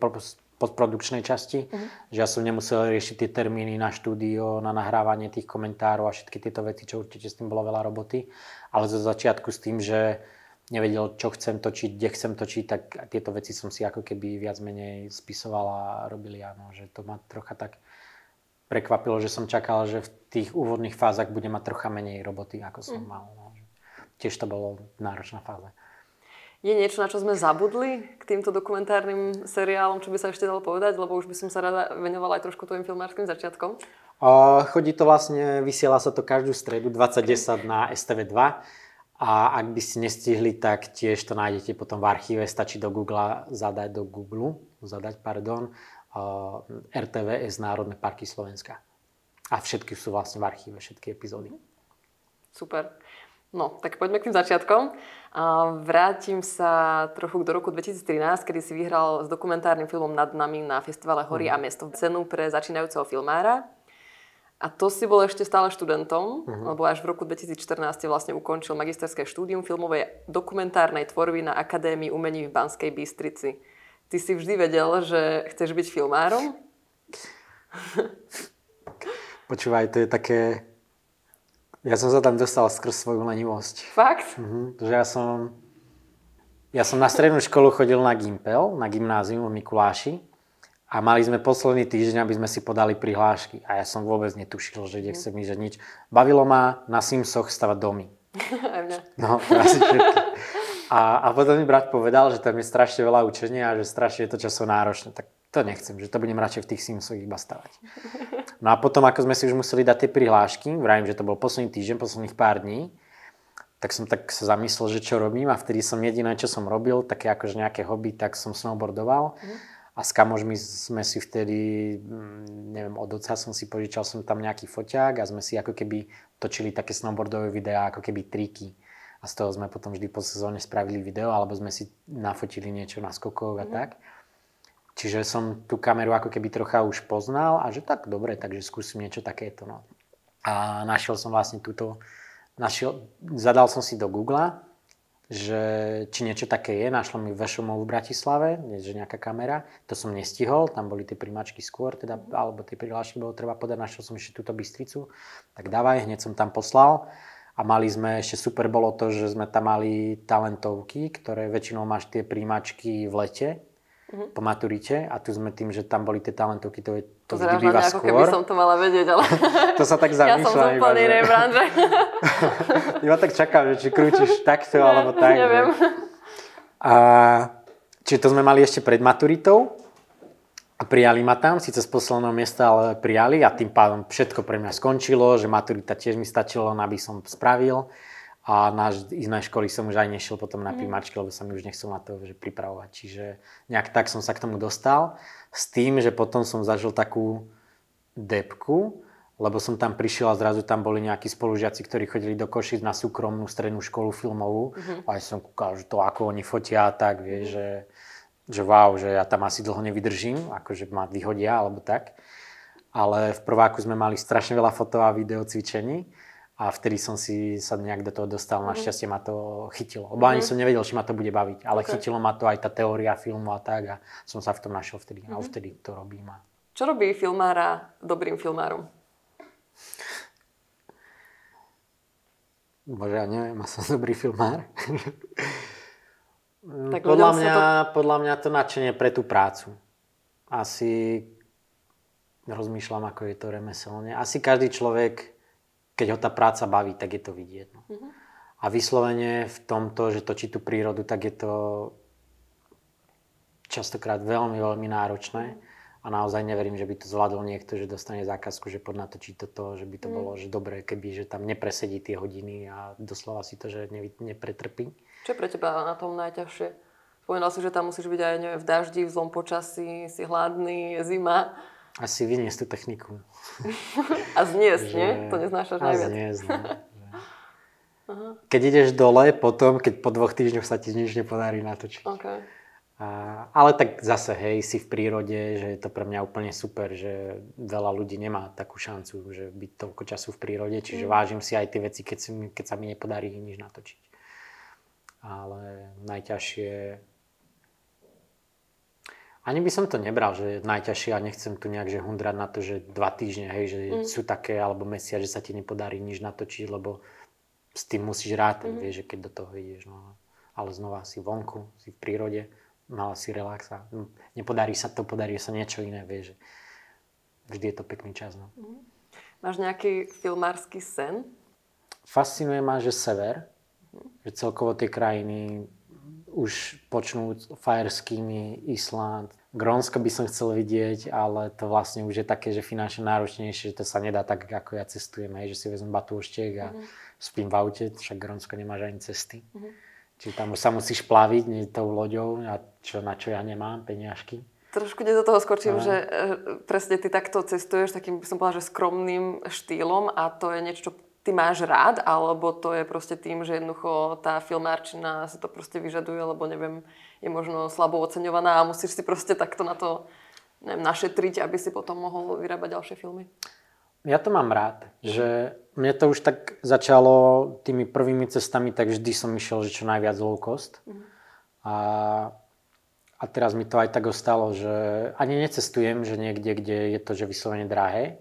postprodukčnej časti, uh-huh. že ja som nemusel riešiť tie termíny na štúdio, na nahrávanie tých komentárov a všetky tieto veci, čo určite s tým bolo veľa roboty. Ale zo začiatku s tým, že nevedel, čo chcem točiť, kde chcem točiť, tak tieto veci som si ako keby viac menej spisoval a robili áno, že to ma trocha tak prekvapilo, že som čakal, že v tých úvodných fázach bude mať trocha menej roboty, ako som mm. mal. No. Tiež to bolo náročná fáza. Je niečo, na čo sme zabudli k týmto dokumentárnym seriálom, čo by sa ešte dalo povedať, lebo už by som sa rada venovala aj trošku tvojim filmárským začiatkom. Chodí to vlastne, vysiela sa to každú stredu 2010 na STV2 a ak by ste nestihli, tak tiež to nájdete potom v archíve, stačí do Google zadať do Google, zadať, pardon, uh, RTVS Národné parky Slovenska. A všetky sú vlastne v archíve, všetky epizódy. Super. No, tak poďme k tým začiatkom. Vrátim sa trochu do roku 2013, kedy si vyhral s dokumentárnym filmom Nad nami na festivale Hory mm. a mesto cenu pre začínajúceho filmára. A to si bol ešte stále študentom, uh-huh. lebo až v roku 2014 vlastne ukončil magisterské štúdium filmovej dokumentárnej tvorby na Akadémii umení v Banskej Bystrici. Ty si vždy vedel, že chceš byť filmárom? [laughs] Počúvaj, to je také ja som sa tam dostal skrz svoju lenivosť. Fakt? Mhm, že ja som, ja som na strednú školu chodil na Gimpel, na gymnázium v Mikuláši a mali sme posledný týždeň, aby sme si podali prihlášky. A ja som vôbec netušil, že kde chcem ísť, nič. Bavilo ma na Simsoch stavať domy. No, asi všetky. A, a potom mi brat povedal, že tam je strašne veľa učenia a že strašne je to časovo náročné. Tak to nechcem, že to budem radšej v tých Simsoch iba stavať. No a potom, ako sme si už museli dať tie prihlášky, vravím, že to bol posledný týždeň, posledných pár dní, tak som tak sa zamyslel, že čo robím a vtedy som jediné, čo som robil, také akože nejaké hobby, tak som snowboardoval. Mm. A s kamožmi sme si vtedy, mm, neviem, od oca som si požičal som tam nejaký foťák a sme si ako keby točili také snowboardové videá, ako keby triky. A z toho sme potom vždy po sezóne spravili video, alebo sme si nafotili niečo na skokoch a mm. tak. Čiže som tú kameru ako keby trocha už poznal a že tak dobre, takže skúsim niečo takéto. No. A našiel som vlastne túto, našiel, zadal som si do Google, že či niečo také je, našlo mi Vešomov v Bratislave, že nejaká kamera, to som nestihol, tam boli tie primačky skôr, teda, alebo tie prihlášky bolo treba podať, našiel som ešte túto Bystricu, tak dávaj, hneď som tam poslal. A mali sme, ešte super bolo to, že sme tam mali talentovky, ktoré väčšinou máš tie príjmačky v lete, uh-huh. po maturite a tu sme tým, že tam boli tie talentovky, to, je, to vždy býva skôr. ako keby som to mala vedieť, ale... [laughs] to sa tak zamýšľa. [laughs] Ja som z úplnej inej branže. iba tak čakám, že či krútiš [laughs] takto, ne, alebo tak. Neviem. Že... A, čiže to sme mali ešte pred maturitou a prijali ma tam, síce z posledného miesta, ale prijali a tým pádom všetko pre mňa skončilo, že maturita tiež mi stačilo, aby som spravil a na iné školy som už aj nešiel potom na mhm. príjmačky, lebo sa mi už nechcel na to že pripravovať. Čiže nejak tak som sa k tomu dostal. S tým, že potom som zažil takú depku, lebo som tam prišiel a zrazu tam boli nejakí spolužiaci, ktorí chodili do Košic na súkromnú strednú školu filmovú. Uh-huh. A ja som kúkal, že to ako oni fotia, tak vie, uh-huh. že, že wow, že ja tam asi dlho nevydržím, akože ma vyhodia alebo tak. Ale v prváku sme mali strašne veľa foto a video cvičení a vtedy som si sa nejak do toho dostal. Mm-hmm. Našťastie ma to chytilo. Lebo mm-hmm. ani mhm. som nevedel, či ma to bude baviť. Ale okay. chytilo ma to aj tá teória filmu a tak. A som sa v tom našiel vtedy. Mm-hmm. A mhm. vtedy to robím. A... Čo robí filmára dobrým filmárom? Bože, ja neviem, ja som [laughs] dobrý filmár. [laughs] tak podľa, mňa, to... podľa mňa to nadšenie pre tú prácu. Asi rozmýšľam, ako je to remeselne. Asi každý človek keď ho tá práca baví, tak je to vidieť. No. Mm-hmm. A vyslovene v tomto, že točí tú prírodu, tak je to častokrát veľmi, veľmi náročné. A naozaj neverím, že by to zvládol niekto, že dostane zákazku, že pod natočí toto, že by to mm. bolo že dobré, keby že tam nepresedí tie hodiny a doslova si to, že ne, nepretrpí. Čo je pre teba na tom najťažšie? Spomínal si, že tam musíš byť aj neviem, v daždi, v zlom počasí, si hladný, zima. Asi vyniesť tú techniku. [laughs] A zniesť, Že- nie? To neznášaš A najviac. zniesť, no. Keď ideš dole, potom, keď po dvoch týždňoch sa ti nič nepodarí natočiť. OK. A, ale tak zase, hej, si v prírode, že je to pre mňa úplne super, že veľa ľudí nemá takú šancu, že byť toľko času v prírode, čiže vážim si aj tie veci, keď, si, keď sa mi nepodarí nič natočiť. Ale najťažšie... Ani by som to nebral, že je najťažšie a nechcem tu nejak že hundrať na to, že dva týždne, hej, že sú také, alebo mesiac, že sa ti nepodarí nič natočiť, lebo s tým musíš rátať, vieš, že keď do toho ideš. No. Ale znova si vonku, si v prírode, mala si relax a nepodarí sa to, podarí sa niečo iné, vieš. že Vždy je to pekný čas. No. Máš nejaký filmársky sen? Fascinuje ma, že sever, že celkovo tie krajiny už počnúť Fajerskými, Island, Grónsko by som chcel vidieť, ale to vlastne už je také, že finančne náročnejšie, že to sa nedá tak, ako ja cestujem, hej, že si vezmem batúštek a spím v aute, však Grónsko nemáš ani cesty. Čiže tam už sa musíš plaviť nie tou loďou, a čo, na čo ja nemám, peniažky. Trošku do toho skočím, že e, presne ty takto cestuješ takým, by som povedala, že skromným štýlom a to je niečo, čo ty máš rád, alebo to je proste tým, že jednoducho tá filmárčina si to proste vyžaduje, lebo neviem, je možno slabo oceňovaná a musíš si proste takto na to neviem, našetriť, aby si potom mohol vyrábať ďalšie filmy. Ja to mám rád, že mne to už tak začalo tými prvými cestami, tak vždy som išiel, že čo najviac low cost. A, a teraz mi to aj tak ostalo, že ani necestujem, že niekde, kde je to, že vyslovene drahé,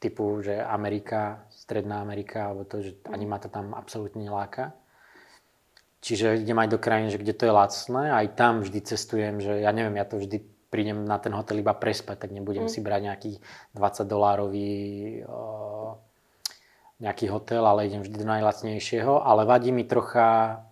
typu, že Amerika, Stredná Amerika, alebo to, že ani ma to tam absolútne neláka. Čiže idem aj do krajín, že kde to je lacné, aj tam vždy cestujem, že ja neviem, ja to vždy prídem na ten hotel iba prespať, tak nebudem si brať nejaký 20 dolárový uh, nejaký hotel, ale idem vždy do najlacnejšieho, ale vadí mi trocha,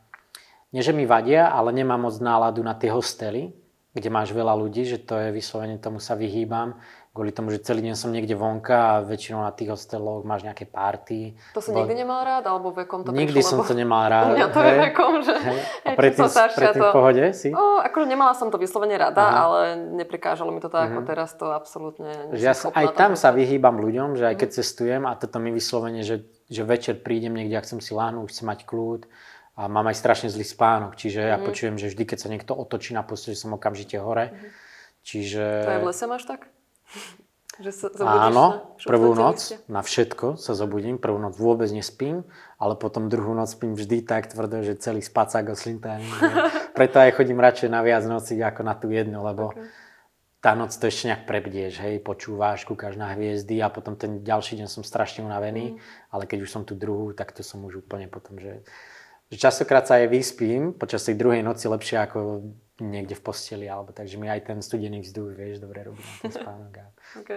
nie že mi vadia, ale nemám moc náladu na tie hostely, kde máš veľa ľudí, že to je vyslovene, tomu sa vyhýbam, kvôli tomu, že celý deň som niekde vonka a väčšinou na tých hosteloch máš nejaké party. To si Bo- nikdy nemal rád, alebo vekom to Nikdy prišlo? som lebo to nemal rád. U mňa to je vekom, že. A predtým, predtým v to- pohode si? O, akože nemala som to vyslovene rada, Aha. ale neprekážalo mi to tak, ako teraz to absolútne... Že ja sa, aj tam sa vyhýbam ľuďom, že aj keď cestujem a toto mi vyslovene, že, že večer prídem niekde a chcem si láhnuť, chcem mať kľud a mám aj strašne zlý spánok, čiže ja počujem, že vždy, keď sa niekto otočí na posteli, že som okamžite hore. Čiže... To je v lese máš tak? [laughs] Že sa Áno, na prvú noc liste? na všetko sa zobudím, prvú noc vôbec nespím, ale potom druhú noc spím vždy tak tvrdo, že celý spacák oslintaný. [laughs] Preto aj chodím radšej na viac noci ako na tú jednu, lebo tá noc to ešte nejak prebdieš, hej, počúvaš, kúkaš na hviezdy a potom ten ďalší deň som strašne unavený, ale keď už som tú druhú, tak to som už úplne potom, že, že častokrát sa aj vyspím počas tej druhej noci lepšie ako niekde v posteli, alebo takže mi aj ten studený vzduch, vieš, dobre robí ten spánok. A... OK.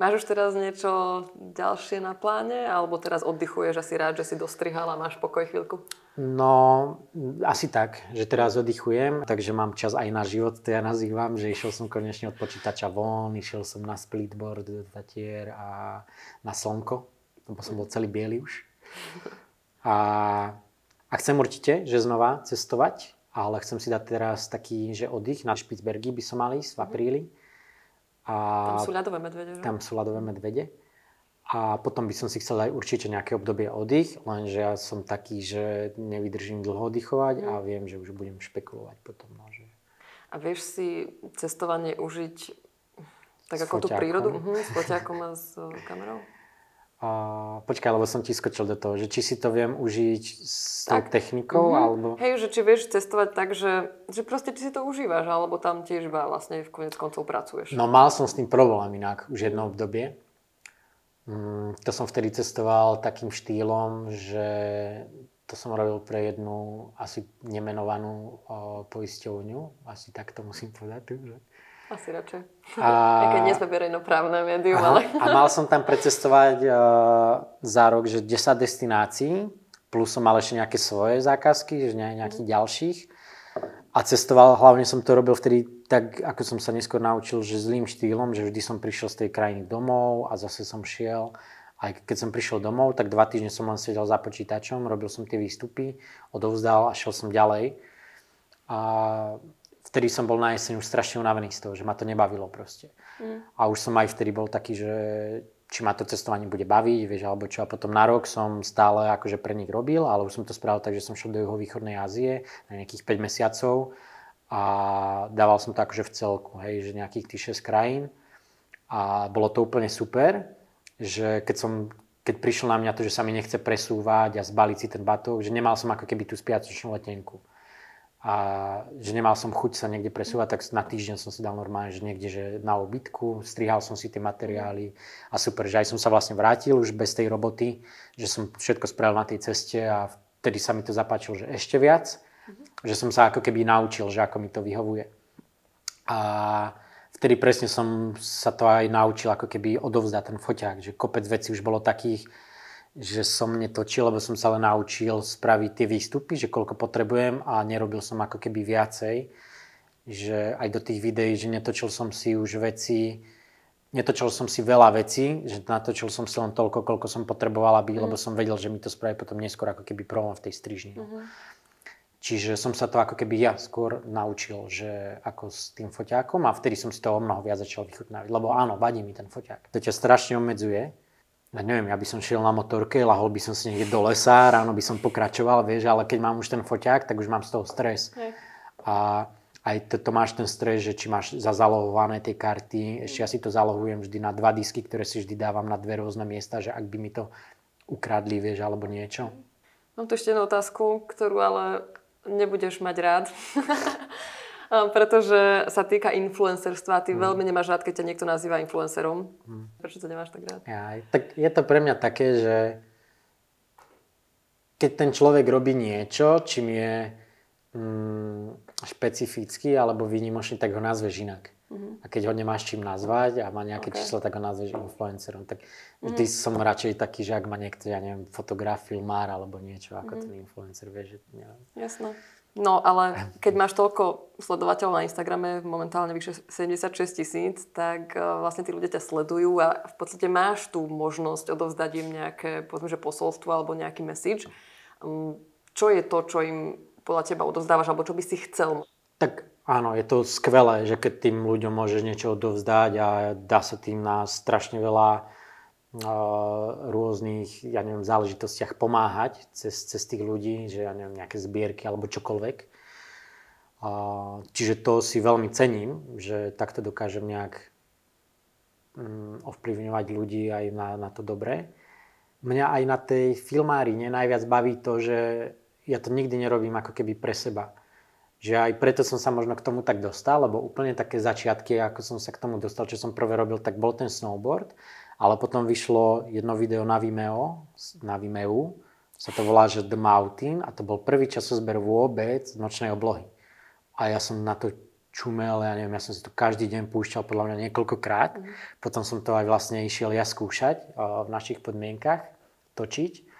Máš už teraz niečo ďalšie na pláne? Alebo teraz oddychuješ a si rád, že si dostrihal a máš pokoj chvíľku? No, asi tak, že teraz oddychujem, takže mám čas aj na život, to ja nazývam, že išiel som konečne od počítača von, išiel som na splitboard do Tatier a na slnko, lebo som bol celý biely už. A, a chcem určite, že znova cestovať, ale chcem si dať teraz taký, že oddych na Špicbergy by som mal ísť v apríli. A Tam sú ľadové medvede, že? tam sú ľadové medvede. A potom by som si chcel aj určite nejaké obdobie oddych, lenže ja som taký, že nevydržím dlho oddychovať a viem, že už budem špekulovať potom. No, že... A vieš si cestovanie užiť tak S ako tú foťákom. prírodu? Uh-huh, [laughs] s foťákom a s kamerou? A, počkaj, lebo som ti skočil do toho, že či si to viem užiť s tou Tak. technikou, Mhm. alebo... Hej, že či vieš cestovať tak, že, že proste ty si to užívaš, alebo tam tiež iba vlastne v konec koncov pracuješ. No mal som s tým problém inak už jedno obdobie. Mm, to som vtedy cestoval takým štýlom, že to som robil pre jednu asi nemenovanú o, poisťovňu. Asi tak to musím povedať. Že? Asi radšej. A, Aj keď nie sme verejnoprávne médium, Aha, ale... a mal som tam precestovať uh, za rok, že 10 destinácií, plus som mal ešte nejaké svoje zákazky, že ne, nejakých ďalších. A cestoval, hlavne som to robil vtedy tak, ako som sa neskôr naučil, že zlým štýlom, že vždy som prišiel z tej krajiny domov a zase som šiel. Aj keď som prišiel domov, tak dva týždne som len sedel za počítačom, robil som tie výstupy, odovzdal a šiel som ďalej. A vtedy som bol na jeseň už strašne unavený z toho, že ma to nebavilo proste. Mm. A už som aj vtedy bol taký, že či ma to cestovanie bude baviť, vieš, alebo čo. A potom na rok som stále akože pre nich robil, ale už som to spravil tak, že som šiel do juhovýchodnej Ázie na nejakých 5 mesiacov a dával som to akože v celku, hej, že nejakých tých 6 krajín. A bolo to úplne super, že keď som keď prišlo na mňa to, že sa mi nechce presúvať a zbaliť si ten batok, že nemal som ako keby tú spiatočnú letenku. A že nemal som chuť sa niekde presúvať, tak na týždeň som si dal normálne, že niekde že na obytku, strihal som si tie materiály a super, že aj som sa vlastne vrátil už bez tej roboty, že som všetko spravil na tej ceste a vtedy sa mi to zapáčilo, že ešte viac, mm-hmm. že som sa ako keby naučil, že ako mi to vyhovuje. A vtedy presne som sa to aj naučil ako keby odovzdať ten foťák, že kopec vecí už bolo takých, že som netočil, lebo som sa len naučil spraviť tie výstupy, že koľko potrebujem a nerobil som ako keby viacej. Že aj do tých videí, že netočil som si už veci, netočil som si veľa vecí, že natočil som si len toľko, koľko som potreboval, aby, mm. lebo som vedel, že mi to spraví potom neskôr ako keby problém v tej strižni. Mm-hmm. Čiže som sa to ako keby ja skôr naučil, že ako s tým foťákom a vtedy som si to o mnoho viac začal vychutnávať. Lebo áno, vadí mi ten foťák. To ťa strašne obmedzuje. Ja neviem, ja by som šiel na motorke, lahol by som si niekde do lesa, ráno by som pokračoval, vieš, ale keď mám už ten foťák, tak už mám z toho stres. Hej. A aj to, to máš ten stres, že či máš zazalohované tie karty, ešte ja si to zalohujem vždy na dva disky, ktoré si vždy dávam na dve rôzne miesta, že ak by mi to ukradli, vieš, alebo niečo. Mám tu ešte jednu otázku, ktorú ale nebudeš mať rád. [laughs] Pretože sa týka influencerstva, ty mm. veľmi nemáš rád, keď ťa niekto nazýva influencerom. Mm. Prečo to nemáš tak rád? Ja, tak je to pre mňa také, že keď ten človek robí niečo, čím je mm, špecifický alebo výnimočný, tak ho nazveš inak. Mm-hmm. A keď ho nemáš čím nazvať a má nejaké okay. číslo, tak ho nazveš influencerom. Tak vždy mm-hmm. som radšej taký, že ak má niekto, ja neviem, fotograf, filmár alebo niečo, ako mm-hmm. ten influencer, vieš, že neviem. Jasné. No, ale keď máš toľko sledovateľov na Instagrame, momentálne vyše 76 tisíc, tak uh, vlastne tí ľudia ťa sledujú a v podstate máš tú možnosť odovzdať im nejaké, povedzme, že posolstvo alebo nejaký message. Um, čo je to, čo im podľa teba odovzdávaš, alebo čo by si chcel? Tak áno, je to skvelé, že keď tým ľuďom môžeš niečo odovzdať a dá sa tým na strašne veľa rôznych, ja neviem, záležitostiach pomáhať cez, cez tých ľudí, že ja neviem, nejaké zbierky alebo čokoľvek. Čiže to si veľmi cením, že takto dokážem nejak mm, ovplyvňovať ľudí aj na, na to dobré. Mňa aj na tej filmárine najviac baví to, že ja to nikdy nerobím ako keby pre seba. Že aj preto som sa možno k tomu tak dostal, lebo úplne také začiatky, ako som sa k tomu dostal, čo som prvé robil, tak bol ten snowboard. Ale potom vyšlo jedno video na Vimeo, na Vimeo, sa to volá, že The Mountain a to bol prvý časozber vôbec nočnej oblohy. A ja som na to čumel, ja neviem, ja som si to každý deň púšťal podľa mňa niekoľkokrát. Mm. Potom som to aj vlastne išiel ja skúšať v našich podmienkach, točiť.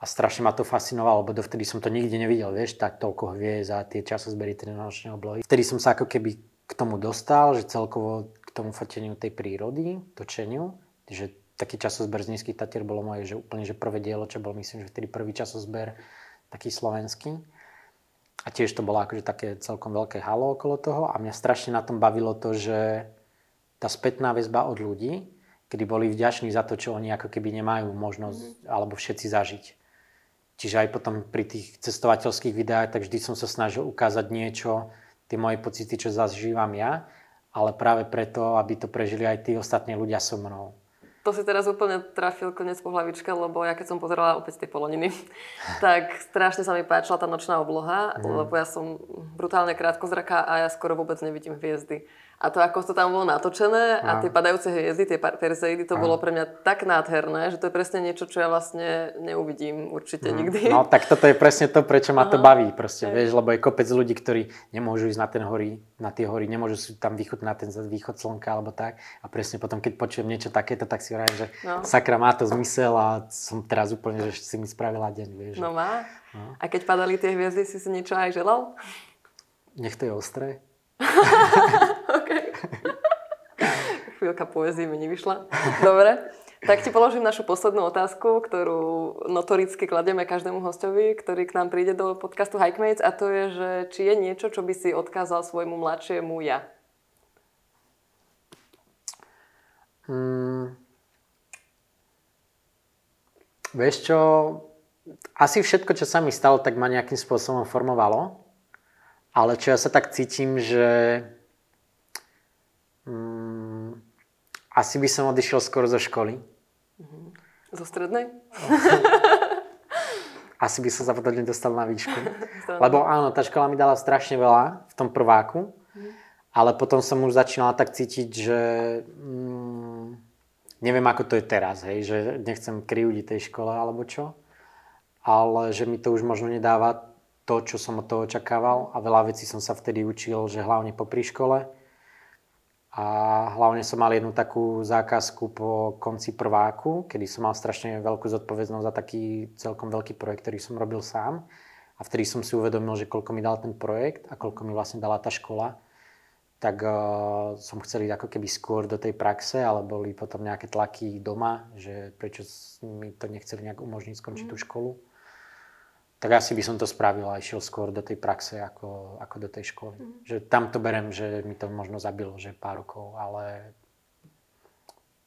A strašne ma to fascinovalo, lebo dovtedy som to nikde nevidel, vieš, tak toľko hviezd a tie časozbery tej nočnej oblohy. Vtedy som sa ako keby k tomu dostal, že celkovo k tomu foteniu tej prírody, točeniu že taký časozber z Nízkych Tatier bolo moje, že úplne že prvé dielo, čo bol myslím, že vtedy prvý časozber taký slovenský. A tiež to bolo akože také celkom veľké halo okolo toho a mňa strašne na tom bavilo to, že tá spätná väzba od ľudí, kedy boli vďační za to, čo oni ako keby nemajú možnosť mm. alebo všetci zažiť. Čiže aj potom pri tých cestovateľských videách, tak vždy som sa snažil ukázať niečo, tie moje pocity, čo zažívam ja, ale práve preto, aby to prežili aj tí ostatní ľudia so mnou. To si teraz úplne trafil konec po hlavičke, lebo ja keď som pozerala opäť tie poloniny, [laughs] tak strašne sa mi páčila tá nočná obloha, mm. lebo ja som brutálne krátkozraká a ja skoro vôbec nevidím hviezdy. A to, ako to tam bolo natočené a, a tie padajúce hviezdy, tie perseidy, to a. bolo pre mňa tak nádherné, že to je presne niečo, čo ja vlastne neuvidím určite mm. nikdy. No tak toto je presne to, prečo ma to baví proste, vieš, lebo je kopec ľudí, ktorí nemôžu ísť na ten hory, na tie hory, nemôžu si tam vychutnať na ten východ slnka alebo tak. A presne potom, keď počujem niečo takéto, tak si hovorím, že no. sakra má to zmysel a som teraz úplne, že si mi spravila deň, vieš. No má. No. A keď padali tie hviezdy, si si niečo aj želal? Nech to je ostré. [laughs] Chvíľka poezie mi nevyšla. Dobre. Tak ti položím našu poslednú otázku, ktorú notoricky kladieme každému hostovi, ktorý k nám príde do podcastu Hikemates a to je, že či je niečo, čo by si odkázal svojmu mladšiemu ja? Hmm. Vieš čo, asi všetko, čo sa mi stalo, tak ma nejakým spôsobom formovalo. Ale čo ja sa tak cítim, že hmm, asi by som odišiel skoro zo školy. Zo strednej? [laughs] Asi by som sa potom nedostal na výšku. Lebo áno, tá škola mi dala strašne veľa v tom prváku, ale potom som už začínala tak cítiť, že mm, neviem, ako to je teraz, hej, že nechcem kriúdiť tej škole alebo čo, ale že mi to už možno nedáva to, čo som od toho očakával a veľa vecí som sa vtedy učil, že hlavne popri škole a hlavne som mal jednu takú zákazku po konci prváku, kedy som mal strašne veľkú zodpovednosť za taký celkom veľký projekt, ktorý som robil sám. A vtedy som si uvedomil, že koľko mi dal ten projekt a koľko mi vlastne dala tá škola. Tak uh, som chcel ísť ako keby skôr do tej praxe, ale boli potom nejaké tlaky doma, že prečo mi to nechceli nejak umožniť skončiť mm. tú školu tak asi by som to spravil a išiel skôr do tej praxe ako, ako do tej školy. Mm. Že tam to berem, že mi to možno zabilo, že pár rokov, ale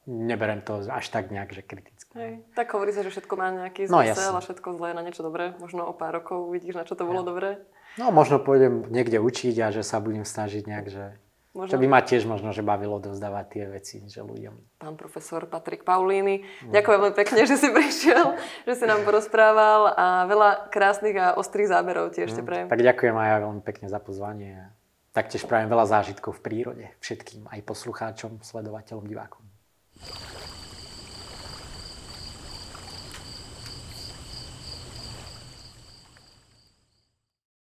neberem to až tak nejak, že kriticky. Hej. Tak hovorí sa, že všetko má nejaký no, zmysel a všetko zlé na niečo dobré. Možno o pár rokov uvidíš, na čo to bolo ja. dobré. No možno pôjdem niekde učiť a že sa budem snažiť nejak, že Možno... Čo by ma tiež možno, že bavilo dozdávať tie veci, že ľuďom. Pán profesor Patrik Paulíny, ďakujem veľmi pekne, že si prišiel, že si nám porozprával a veľa krásnych a ostrých záberov ti ešte no, prajem. Tak ďakujem aj ja veľmi pekne za pozvanie. Taktiež prajem veľa zážitkov v prírode všetkým, aj poslucháčom, sledovateľom, divákom.